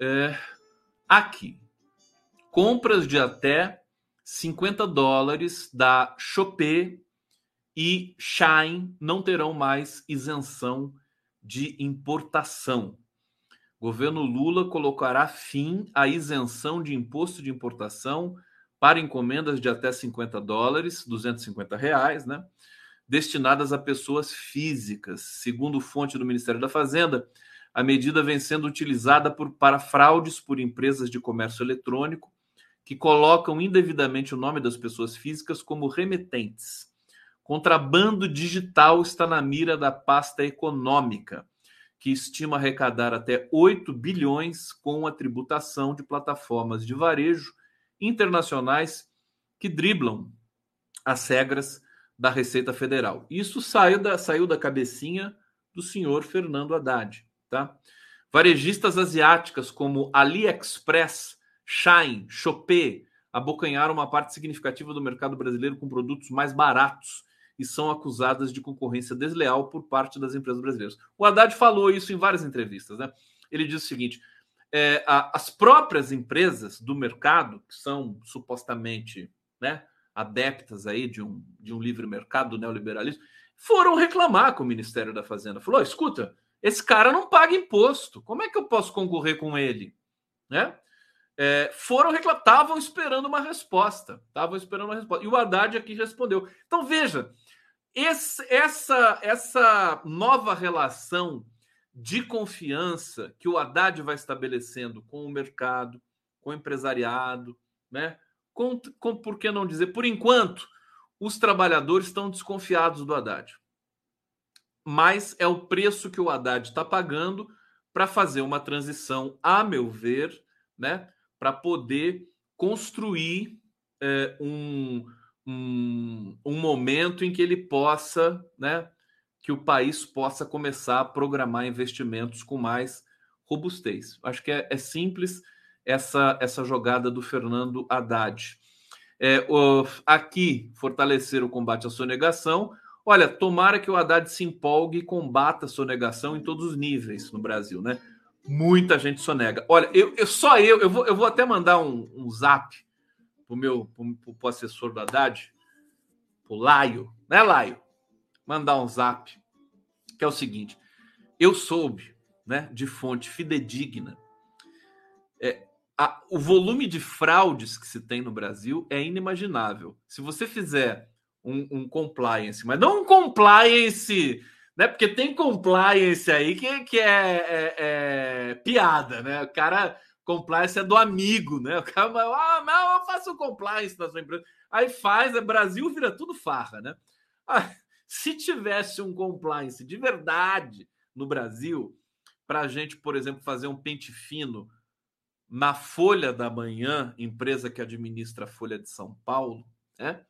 É, aqui. Compras de até 50 dólares da Chopé e Shine não terão mais isenção de importação. Governo Lula colocará fim à isenção de imposto de importação para encomendas de até 50 dólares, 250 reais, né? Destinadas a pessoas físicas. Segundo fonte do Ministério da Fazenda, a medida vem sendo utilizada por, para fraudes por empresas de comércio eletrônico que colocam indevidamente o nome das pessoas físicas como remetentes. Contrabando digital está na mira da pasta econômica que estima arrecadar até 8 bilhões com a tributação de plataformas de varejo internacionais que driblam as regras da Receita Federal. Isso saiu da, saiu da cabecinha do senhor Fernando Haddad. Tá? Varejistas asiáticas como AliExpress, Shine, Shopee abocanharam uma parte significativa do mercado brasileiro com produtos mais baratos e são acusadas de concorrência desleal por parte das empresas brasileiras. O Haddad falou isso em várias entrevistas. Né? Ele diz o seguinte: é, a, as próprias empresas do mercado, que são supostamente né, adeptas aí de um, de um livre mercado, do neoliberalismo, foram reclamar com o Ministério da Fazenda. Falou: escuta, esse cara não paga imposto, como é que eu posso concorrer com ele? Né? É, foram reclamar, estavam esperando uma resposta, estavam esperando uma resposta. E o Haddad aqui respondeu. Então veja, esse, essa, essa nova relação de confiança que o Haddad vai estabelecendo com o mercado, com o empresariado, né? Com, com, por que não dizer, por enquanto, os trabalhadores estão desconfiados do Haddad. Mas é o preço que o Haddad está pagando para fazer uma transição, a meu ver, né? Para poder construir é, um, um, um momento em que ele possa, né, que o país possa começar a programar investimentos com mais robustez. Acho que é, é simples essa, essa jogada do Fernando Haddad. É, o, aqui, fortalecer o combate à sonegação. Olha, tomara que o Haddad se empolgue e combata a sonegação em todos os níveis no Brasil, né? Muita gente sonega. Olha, eu, eu só eu, eu vou, eu vou até mandar um, um zap para o meu pro, pro assessor do Haddad, o Laio, né, Laio? Mandar um zap, que é o seguinte: eu soube, né, de fonte fidedigna, é, a, o volume de fraudes que se tem no Brasil é inimaginável. Se você fizer um, um compliance, mas não um compliance né? Porque tem compliance aí que, que é, é, é, piada, né? O cara compliance é do amigo, né? O cara vai, ah, mas eu faço compliance na sua empresa. Aí faz, é Brasil vira tudo farra, né? Ah, se tivesse um compliance de verdade no Brasil, para a gente, por exemplo, fazer um pente fino na Folha da Manhã, empresa que administra a Folha de São Paulo, né?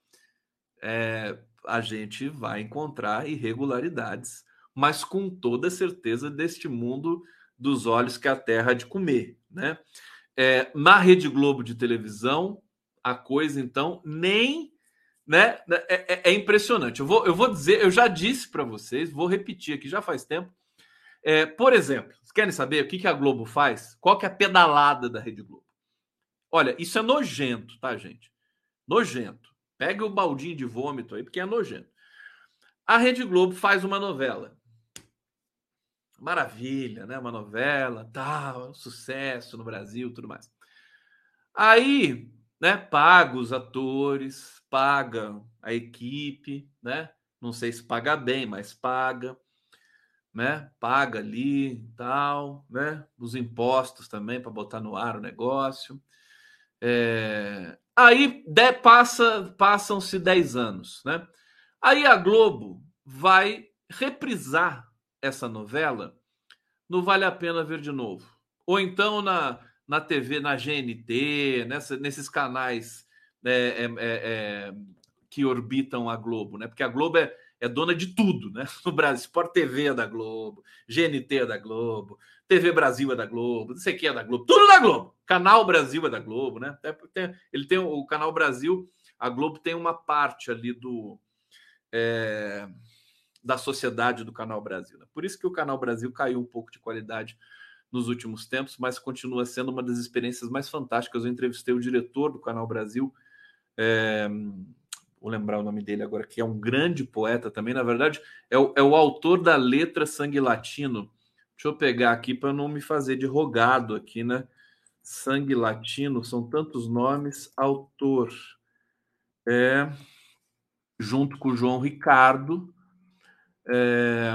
É, a gente vai encontrar irregularidades, mas com toda certeza deste mundo dos olhos que a terra de comer, né? É, na Rede Globo de televisão, a coisa então nem, né? É, é, é impressionante. Eu vou, eu vou dizer, eu já disse para vocês, vou repetir aqui, já faz tempo. É, por exemplo, vocês querem saber o que, que a Globo faz? Qual que é a pedalada da Rede Globo? Olha, isso é nojento, tá, gente? Nojento. Pega o baldinho de vômito aí, porque é nojento. A Rede Globo faz uma novela. Maravilha, né? Uma novela, tal, sucesso no Brasil, tudo mais. Aí, né, paga os atores, paga a equipe, né? Não sei se paga bem, mas paga, né? Paga ali, tal, né? Os impostos também para botar no ar o negócio. É... Aí de, passa, passam-se 10 anos, né? Aí a Globo vai reprisar essa novela no Vale a Pena Ver de Novo. Ou então na, na TV, na GNT, nessa, nesses canais é, é, é, que orbitam a Globo, né? Porque a Globo é, é dona de tudo, né? (laughs) No Brasil, Sport TV é da Globo, GNT é da Globo, TV Brasil é da Globo, não sei o que é da Globo, tudo da Globo. Canal Brasil é da Globo, né? ele tem o Canal Brasil, a Globo tem uma parte ali do é, da sociedade do Canal Brasil. Né? Por isso que o Canal Brasil caiu um pouco de qualidade nos últimos tempos, mas continua sendo uma das experiências mais fantásticas. Eu entrevistei o diretor do Canal Brasil, é, vou lembrar o nome dele agora, que é um grande poeta também. Na verdade, é o, é o autor da letra Sangue Latino. Deixa eu pegar aqui para não me fazer de rogado aqui, né? Sangue Latino, são tantos nomes. Autor. É, junto com o João Ricardo. É,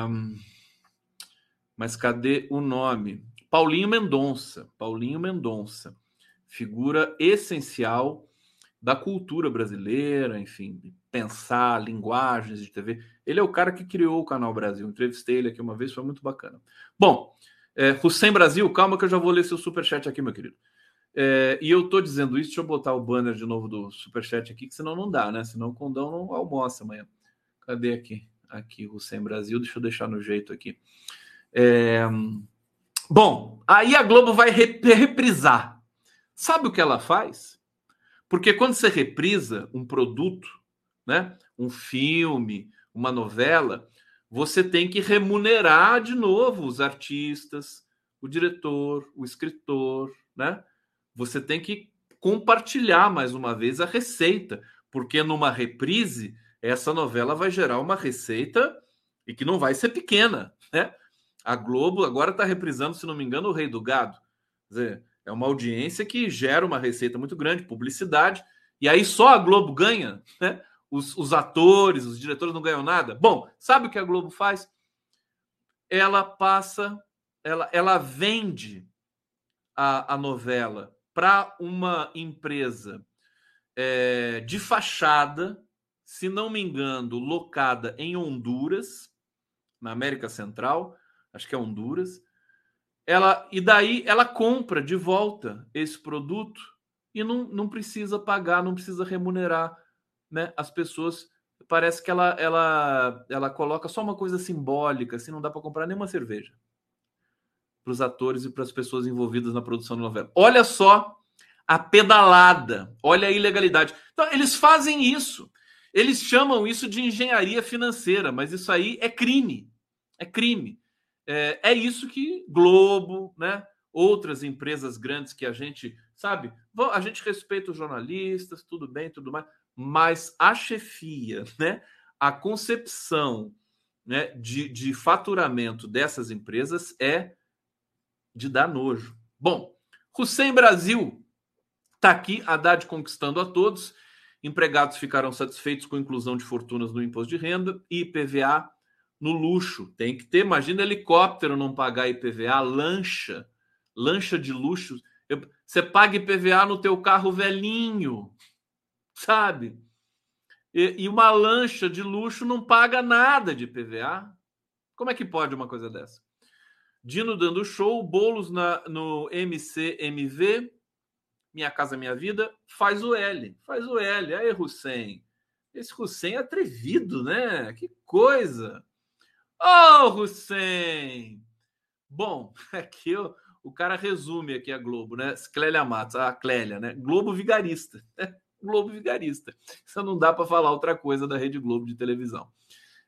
mas cadê o nome? Paulinho Mendonça. Paulinho Mendonça, figura essencial da cultura brasileira, enfim, pensar linguagens de TV. Ele é o cara que criou o Canal Brasil. Entrevistei ele aqui uma vez, foi muito bacana. Bom, é, Hussein Brasil, calma que eu já vou ler seu superchat aqui, meu querido. É, e eu tô dizendo isso, deixa eu botar o banner de novo do superchat aqui, que senão não dá, né? Senão o Condão não almoça amanhã. Cadê aqui? Aqui, Hussein Brasil, deixa eu deixar no jeito aqui. É... Bom, aí a Globo vai reprisar. Sabe o que ela faz? Porque quando você reprisa um produto, né, um filme, uma novela, você tem que remunerar de novo os artistas, o diretor, o escritor, né? Você tem que compartilhar mais uma vez a receita, porque numa reprise essa novela vai gerar uma receita e que não vai ser pequena, né? A Globo agora está reprisando, se não me engano, o Rei do Gado. Quer dizer, é uma audiência que gera uma receita muito grande, publicidade, e aí só a Globo ganha, né? Os, os atores, os diretores não ganham nada. Bom, sabe o que a Globo faz? Ela passa, ela, ela vende a, a novela para uma empresa é, de fachada, se não me engano, locada em Honduras, na América Central, acho que é Honduras. Ela e daí ela compra de volta esse produto e não, não precisa pagar, não precisa remunerar, né? As pessoas parece que ela ela ela coloca só uma coisa simbólica, assim, não dá para comprar nenhuma cerveja para os atores e para as pessoas envolvidas na produção da novela. Olha só a pedalada, olha a ilegalidade. Então, eles fazem isso. Eles chamam isso de engenharia financeira, mas isso aí é crime. É crime. É, é isso que Globo, né? Outras empresas grandes que a gente sabe, a gente respeita os jornalistas, tudo bem, tudo mais, mas a chefia, né? A concepção né, de, de faturamento dessas empresas é de dar nojo. Bom, Hussein Brasil está aqui, Haddad conquistando a todos. Empregados ficaram satisfeitos com inclusão de fortunas no imposto de renda e IPVA no luxo. Tem que ter, imagina helicóptero não pagar IPVA, lancha, lancha de luxo. Você paga IPVA no teu carro velhinho, sabe? E, e uma lancha de luxo não paga nada de IPVA. Como é que pode uma coisa dessa? Dino dando show, bolos na, no MCMV, Minha Casa Minha Vida, faz o L, faz o L. Aí, Hussein. Esse Hussein é atrevido, né? Que coisa. Ô, oh, Hussein! Bom, (laughs) aqui o, o cara resume aqui a Globo, né? Clélia Matos, a Clélia, né? Globo vigarista. Né? (laughs) Globo vigarista. Isso não dá para falar outra coisa da Rede Globo de televisão.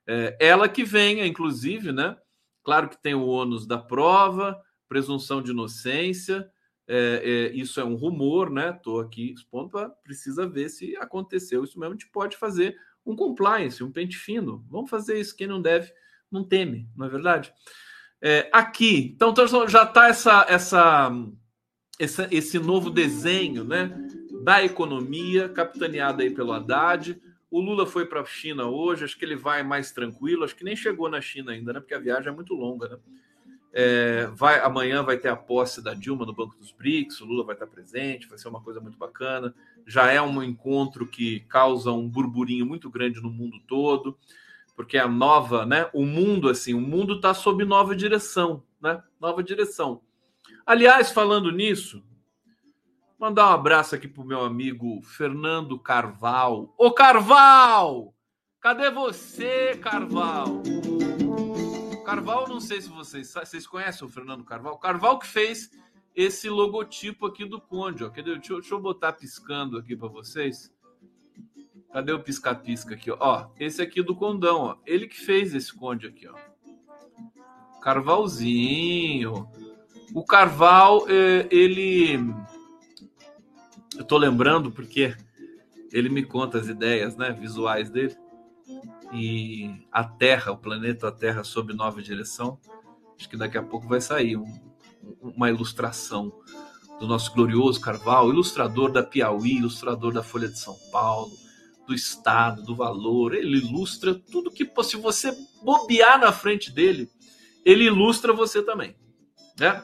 É, ela que venha, inclusive, né? Claro que tem o ônus da prova, presunção de inocência, É, é, isso é um rumor, né? Estou aqui expondo, pra, precisa ver se aconteceu isso mesmo. A gente pode fazer um compliance, um pente fino. Vamos fazer isso. Quem não deve, não teme, não é verdade? É, aqui, então, então já está essa, essa, essa, esse novo desenho, né? Da economia, capitaneada aí pelo Haddad. O Lula foi para a China hoje, acho que ele vai mais tranquilo, acho que nem chegou na China ainda, né? Porque a viagem é muito longa, né? É, vai, amanhã vai ter a posse da Dilma no Banco dos BRICS, o Lula vai estar presente, vai ser uma coisa muito bacana. Já é um encontro que causa um burburinho muito grande no mundo todo, porque a nova, né? O mundo, assim, o mundo está sob nova direção, né? Nova direção. Aliás, falando nisso, mandar um abraço aqui pro meu amigo Fernando Carval. Ô Carval! Cadê você, Carval? Carval, não sei se vocês vocês conhecem o Fernando Carval. Carval que fez esse logotipo aqui do Conde, ó. Cadê? Deixa, deixa eu botar piscando aqui para vocês. Cadê o pisca-pisca aqui, ó? ó? Esse aqui do Condão, ó. Ele que fez esse Conde aqui, ó. Carvalzinho. O Carval, é, ele. Eu tô lembrando porque ele me conta as ideias, né, visuais dele e a Terra, o planeta Terra sob nova direção. Acho que daqui a pouco vai sair um, uma ilustração do nosso glorioso Carvalho, ilustrador da Piauí, ilustrador da Folha de São Paulo, do Estado, do Valor. Ele ilustra tudo que, se você bobear na frente dele, ele ilustra você também. Né?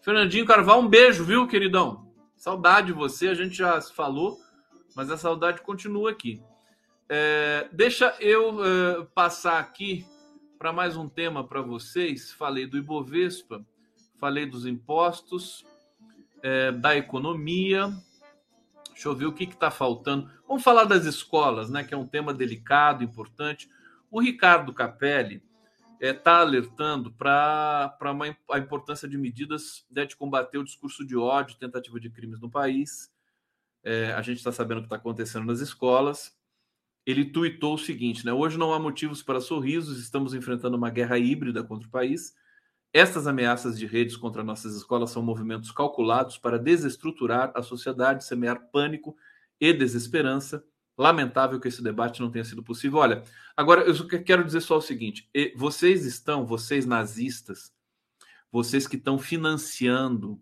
Fernandinho Carvalho, um beijo, viu, queridão? Saudade de você, a gente já falou, mas a saudade continua aqui. É, deixa eu é, passar aqui para mais um tema para vocês. Falei do Ibovespa, falei dos impostos, é, da economia. Deixa eu ver o que está faltando. Vamos falar das escolas, né? Que é um tema delicado, importante. O Ricardo Capelli está é, alertando para a importância de medidas né, de combater o discurso de ódio, tentativa de crimes no país. É, a gente está sabendo o que está acontecendo nas escolas ele tuitou o seguinte: né? Hoje não há motivos para sorrisos, estamos enfrentando uma guerra híbrida contra o país. Estas ameaças de redes contra nossas escolas são movimentos calculados para desestruturar a sociedade, semear pânico e desesperança. Lamentável que esse debate não tenha sido possível. Olha, agora eu quero dizer só o seguinte: vocês estão, vocês nazistas, vocês que estão financiando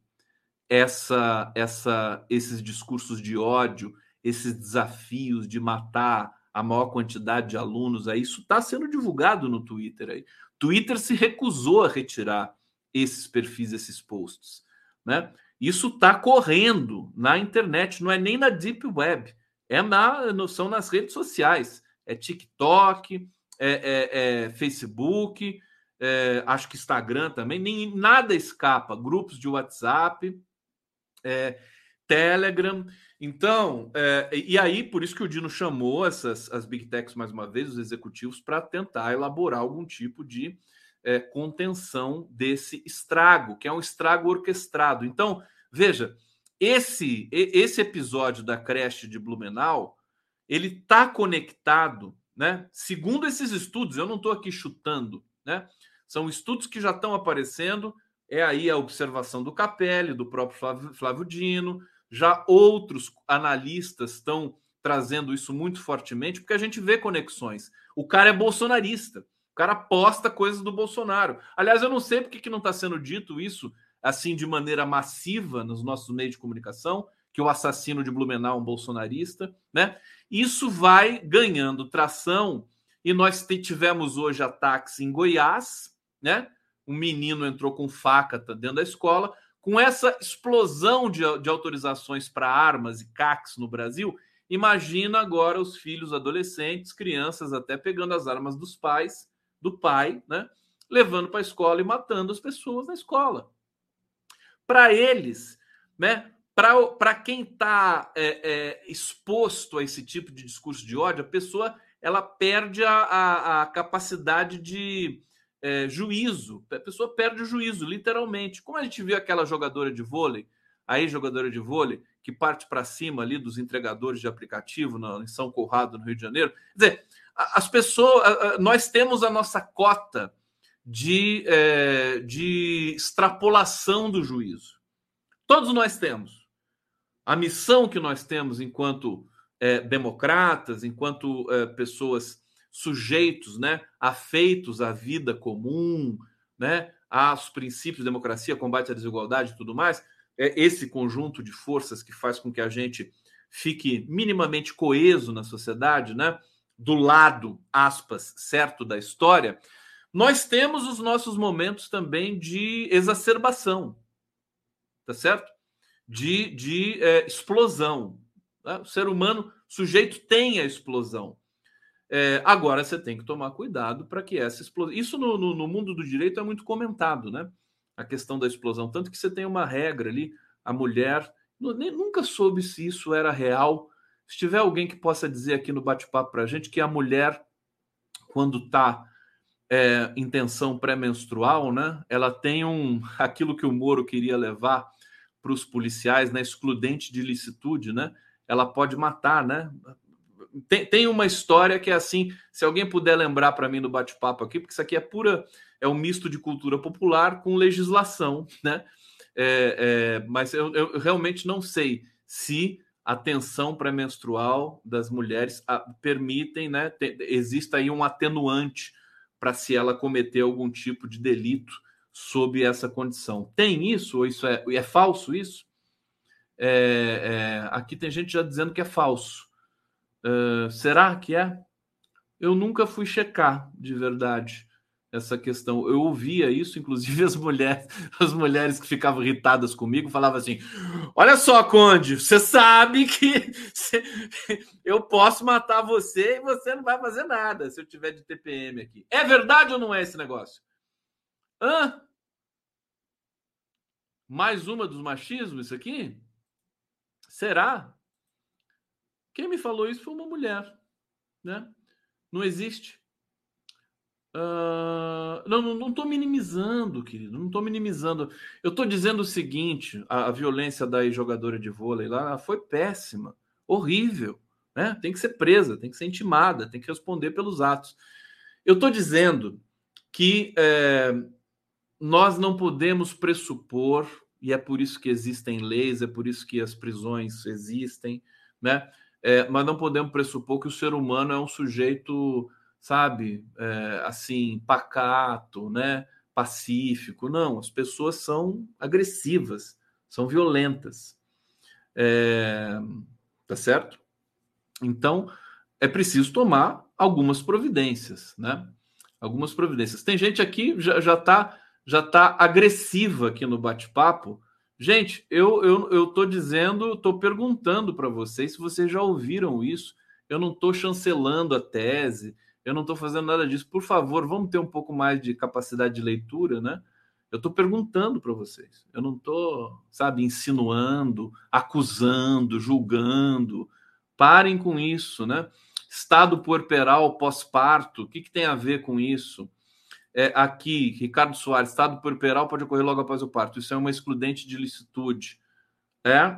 essa, essa, esses discursos de ódio, esses desafios de matar a maior quantidade de alunos aí. Isso está sendo divulgado no Twitter aí. Twitter se recusou a retirar esses perfis, esses posts, né? Isso está correndo na internet, não é nem na deep web, é na, são nas redes sociais, é TikTok, é, é, é Facebook, é, acho que Instagram também, nem nada escapa, grupos de WhatsApp, é, Telegram. Então, é, e aí, por isso que o Dino chamou essas as Big Techs mais uma vez, os executivos, para tentar elaborar algum tipo de é, contenção desse estrago, que é um estrago orquestrado. Então, veja, esse, esse episódio da creche de Blumenau, ele está conectado, né? Segundo esses estudos, eu não estou aqui chutando, né? São estudos que já estão aparecendo. É aí a observação do Capelli, do próprio Flávio, Flávio Dino, já outros analistas estão trazendo isso muito fortemente, porque a gente vê conexões. O cara é bolsonarista, o cara posta coisas do Bolsonaro. Aliás, eu não sei porque que não está sendo dito isso assim de maneira massiva nos nossos meios de comunicação, que o assassino de Blumenau é um bolsonarista, né? Isso vai ganhando tração e nós tivemos hoje ataques em Goiás, né? Um menino entrou com faca dentro da escola com essa explosão de, de autorizações para armas e CACs no Brasil, imagina agora os filhos adolescentes, crianças até pegando as armas dos pais, do pai, né? Levando para a escola e matando as pessoas na escola. Para eles, né? Para quem está é, é, exposto a esse tipo de discurso de ódio, a pessoa ela perde a, a, a capacidade de é, juízo. A pessoa perde o juízo, literalmente. Como a gente viu aquela jogadora de vôlei, aí jogadora de vôlei, que parte para cima ali dos entregadores de aplicativo no, em São Corrado, no Rio de Janeiro. Quer dizer, as pessoas, nós temos a nossa cota de, é, de extrapolação do juízo. Todos nós temos. A missão que nós temos enquanto é, democratas, enquanto é, pessoas sujeitos, né, afeitos à vida comum, né, aos princípios de democracia, combate à desigualdade e tudo mais, é esse conjunto de forças que faz com que a gente fique minimamente coeso na sociedade, né, do lado, aspas, certo da história, nós temos os nossos momentos também de exacerbação, tá certo? De, de é, explosão. Né? O ser humano, sujeito tem a explosão. É, agora você tem que tomar cuidado para que essa explosão. Isso no, no, no, mundo do direito é muito comentado, né? A questão da explosão. Tanto que você tem uma regra ali, a mulher. Nunca soube se isso era real. Se tiver alguém que possa dizer aqui no bate-papo para a gente que a mulher, quando está é, intenção pré-menstrual, né? Ela tem um (laughs) aquilo que o Moro queria levar para os policiais, né? Excludente de licitude, né? Ela pode matar, né? Tem, tem uma história que é assim, se alguém puder lembrar para mim no bate-papo aqui, porque isso aqui é pura, é um misto de cultura popular com legislação, né? É, é, mas eu, eu, realmente não sei se a tensão pré-menstrual das mulheres a, permitem, né? Te, exista aí um atenuante para se ela cometer algum tipo de delito sob essa condição. Tem isso ou isso é, é falso isso? É, é, aqui tem gente já dizendo que é falso. Uh, será que é? Eu nunca fui checar de verdade essa questão. Eu ouvia isso, inclusive (laughs) as mulheres, as mulheres que ficavam irritadas comigo falavam assim: Olha só, Conde, você sabe que (laughs) eu posso matar você e você não vai fazer nada se eu tiver de TPM aqui. É verdade ou não é esse negócio? Hã? Mais uma dos machismos, isso aqui? Será? Quem me falou isso foi uma mulher, né? Não existe. Uh, não, não estou minimizando, querido, não estou minimizando. Eu estou dizendo o seguinte: a, a, violência da jogadora de vôlei lá foi péssima, horrível, né? Tem que ser presa, tem que ser intimada, tem que responder pelos atos. Eu estou dizendo que é, nós não podemos pressupor, e é por isso que existem leis, é por isso que as prisões existem, né? É, mas não podemos pressupor que o ser humano é um sujeito sabe, é, assim, pacato, né, pacífico. Não, as pessoas são agressivas, são violentas. É, tá certo? Então, é preciso tomar algumas providências, né? Algumas providências. Tem gente aqui já já tá já tá agressiva aqui no bate-papo. Gente, eu eu eu tô dizendo, tô perguntando para vocês se vocês já ouviram isso. Eu não estou chancelando a tese, eu não estou fazendo nada disso. Por favor, vamos ter um pouco mais de capacidade de leitura, né? Eu estou perguntando para vocês. Eu não estou, sabe, insinuando, acusando, julgando. Parem com isso, né? Estado puerperal pós-parto, o que, que tem a ver com isso? É, aqui, Ricardo Soares, estado puerperal pode ocorrer logo após o parto. Isso é uma excludente de licitude. É?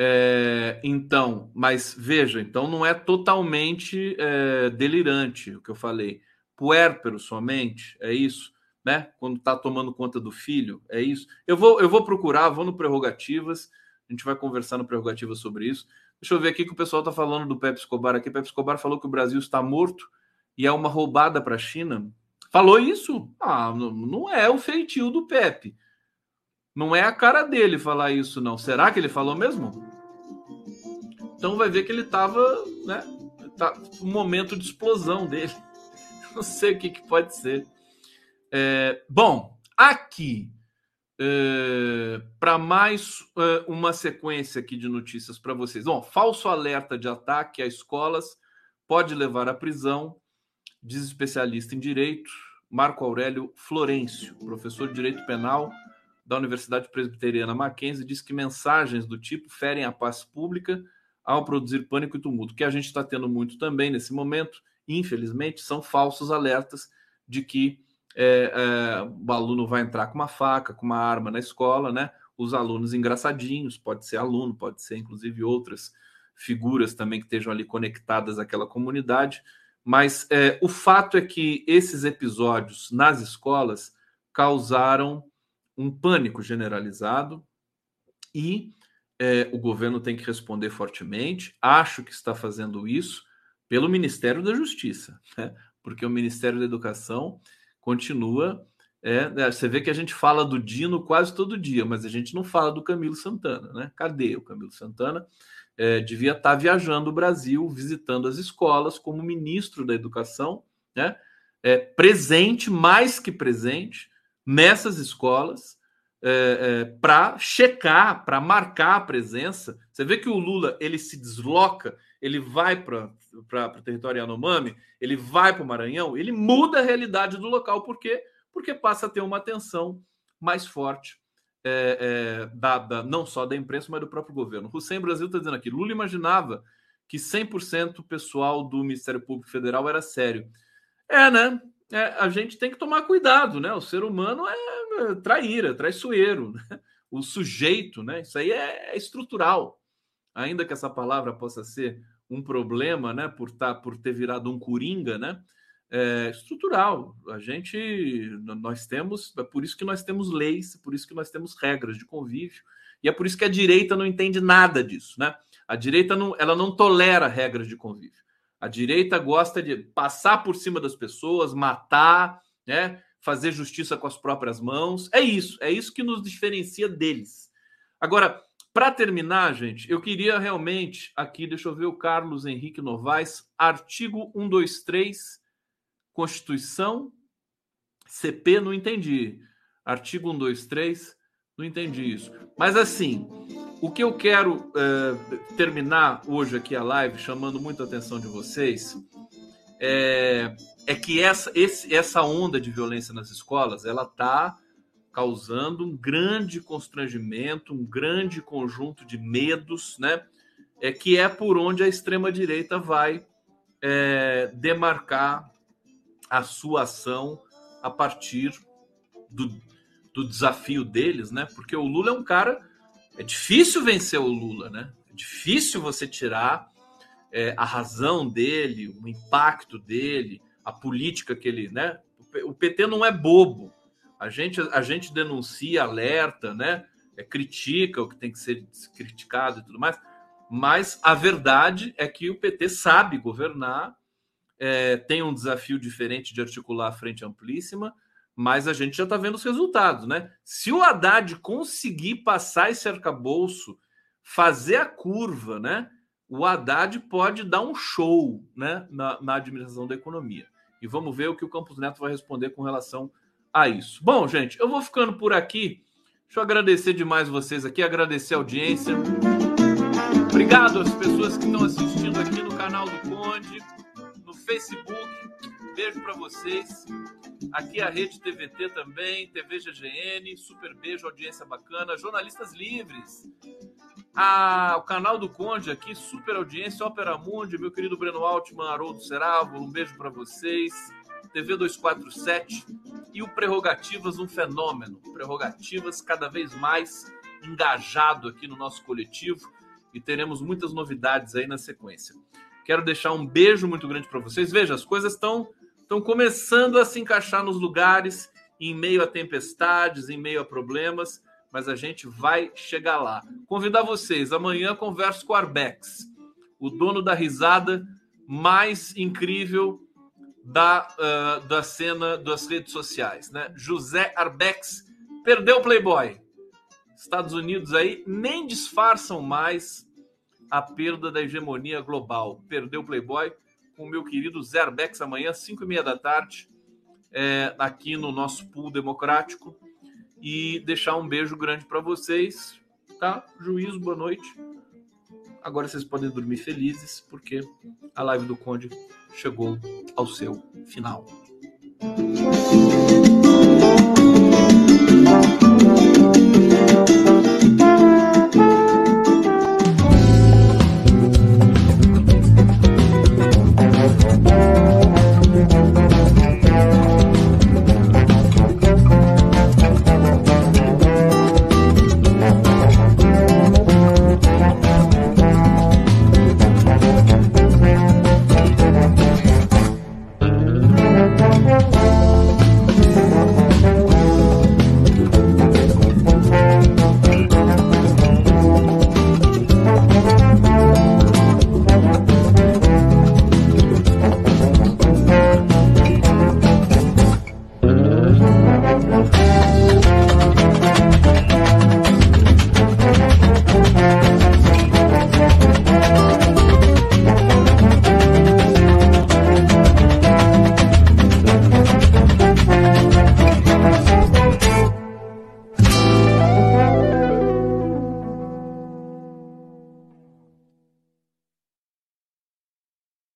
É, então, mas veja, então não é totalmente é, delirante o que eu falei. Puérpero somente, é isso, né? Quando está tomando conta do filho, é isso. Eu vou, eu vou procurar, vou no Prerrogativas, a gente vai conversar no Prerrogativas sobre isso. Deixa eu ver aqui que o pessoal está falando do Pepe Escobar aqui. Pepe Escobar falou que o Brasil está morto e é uma roubada para a China. Falou isso? Ah, não, é o feitio do Pepe. Não é a cara dele falar isso, não. Será que ele falou mesmo? Então vai ver que ele estava, né? Tá um momento de explosão dele. (laughs) Não sei o que, que pode ser. É, bom, aqui é, para mais é, uma sequência aqui de notícias para vocês. Bom, falso alerta de ataque a escolas pode levar à prisão, diz especialista em direito Marco Aurélio Florencio, professor de direito penal da Universidade Presbiteriana Mackenzie diz que mensagens do tipo ferem a paz pública ao produzir pânico e tumulto. Que a gente está tendo muito também nesse momento, infelizmente, são falsos alertas de que é, é, o aluno vai entrar com uma faca, com uma arma na escola, né? Os alunos engraçadinhos, pode ser aluno, pode ser inclusive outras figuras também que estejam ali conectadas àquela comunidade. Mas é, o fato é que esses episódios nas escolas causaram um pânico generalizado, e é, o governo tem que responder fortemente. Acho que está fazendo isso pelo Ministério da Justiça, né? porque o Ministério da Educação continua. É, né, você vê que a gente fala do Dino quase todo dia, mas a gente não fala do Camilo Santana, né? Cadê o Camilo Santana? É, devia estar viajando o Brasil, visitando as escolas como ministro da Educação, né? É, presente, mais que presente, nessas escolas, é, é, para checar, para marcar a presença. Você vê que o Lula ele se desloca, ele vai para o território Yanomami, ele vai para o Maranhão, ele muda a realidade do local. Por quê? Porque passa a ter uma atenção mais forte é, é, da, da, não só da imprensa, mas do próprio governo. Hussein Brasil está dizendo aqui: Lula imaginava que 100% pessoal do Ministério Público Federal era sério. É, né? É, a gente tem que tomar cuidado, né? O ser humano é, é traíra, traiçoeiro, né? o sujeito, né? Isso aí é, é, estrutural. Ainda que essa palavra possa ser um problema, né? Por, tá, por ter virado um coringa, né? É estrutural. A gente, nós temos, é por isso que nós temos leis, por isso que nós temos regras de convívio, e é por isso que a direita não entende nada disso, né? A direita não, ela não tolera regras de convívio. A direita gosta de passar por cima das pessoas, matar, né? fazer justiça com as próprias mãos. É isso, é isso que nos diferencia deles. Agora, para terminar, gente, eu queria realmente aqui, deixa eu ver o Carlos Henrique Novaes, artigo 123, Constituição, CP, não entendi. Artigo 123, não entendi isso. Mas assim, o que eu quero é, terminar hoje aqui a live, chamando muito a atenção de vocês, é, é que essa, esse, essa onda de violência nas escolas, ela está causando um grande constrangimento, um grande conjunto de medos, né? É que é por onde a extrema direita vai é, demarcar a sua ação a partir do, do desafio deles, né? Porque o Lula é um cara. É difícil vencer o Lula, né? É difícil você tirar é, a razão dele, o impacto dele, a política que ele, né? O PT não é bobo. A gente, a gente denuncia, alerta, né? É, critica o que tem que ser criticado e tudo mais. Mas a verdade é que o PT sabe governar, é, tem um desafio diferente de articular a frente amplíssima mas a gente já está vendo os resultados, né? Se o Haddad conseguir passar esse arcabouço, fazer a curva, né? O Haddad pode dar um show né? na, na administração da economia. E vamos ver o que o Campos Neto vai responder com relação a isso. Bom, gente, eu vou ficando por aqui. Deixa eu agradecer demais vocês aqui, agradecer a audiência. Obrigado às pessoas que estão assistindo aqui no canal do Conde, Facebook. Beijo para vocês. Aqui a Rede TVT também, TV GGN, super beijo, audiência bacana, jornalistas livres. Ah, o canal do Conde aqui, super audiência, Ópera Mundi, meu querido Breno Altman, Haroldo Seravo, um beijo para vocês. TV 247 e o Prerrogativas, um fenômeno. Prerrogativas cada vez mais engajado aqui no nosso coletivo e teremos muitas novidades aí na sequência. Quero deixar um beijo muito grande para vocês. Veja, as coisas estão estão começando a se encaixar nos lugares, em meio a tempestades, em meio a problemas, mas a gente vai chegar lá. Convidar vocês, amanhã converso com o Arbex, o dono da risada mais incrível da, uh, da cena das redes sociais, né? José Arbex perdeu o Playboy. Estados Unidos aí nem disfarçam mais a perda da hegemonia global. Perdeu o Playboy com o meu querido Zerbex amanhã, 5 e meia da tarde, é, aqui no nosso pool democrático. E deixar um beijo grande para vocês, tá? Juízo, boa noite. Agora vocês podem dormir felizes, porque a live do Conde chegou ao seu final.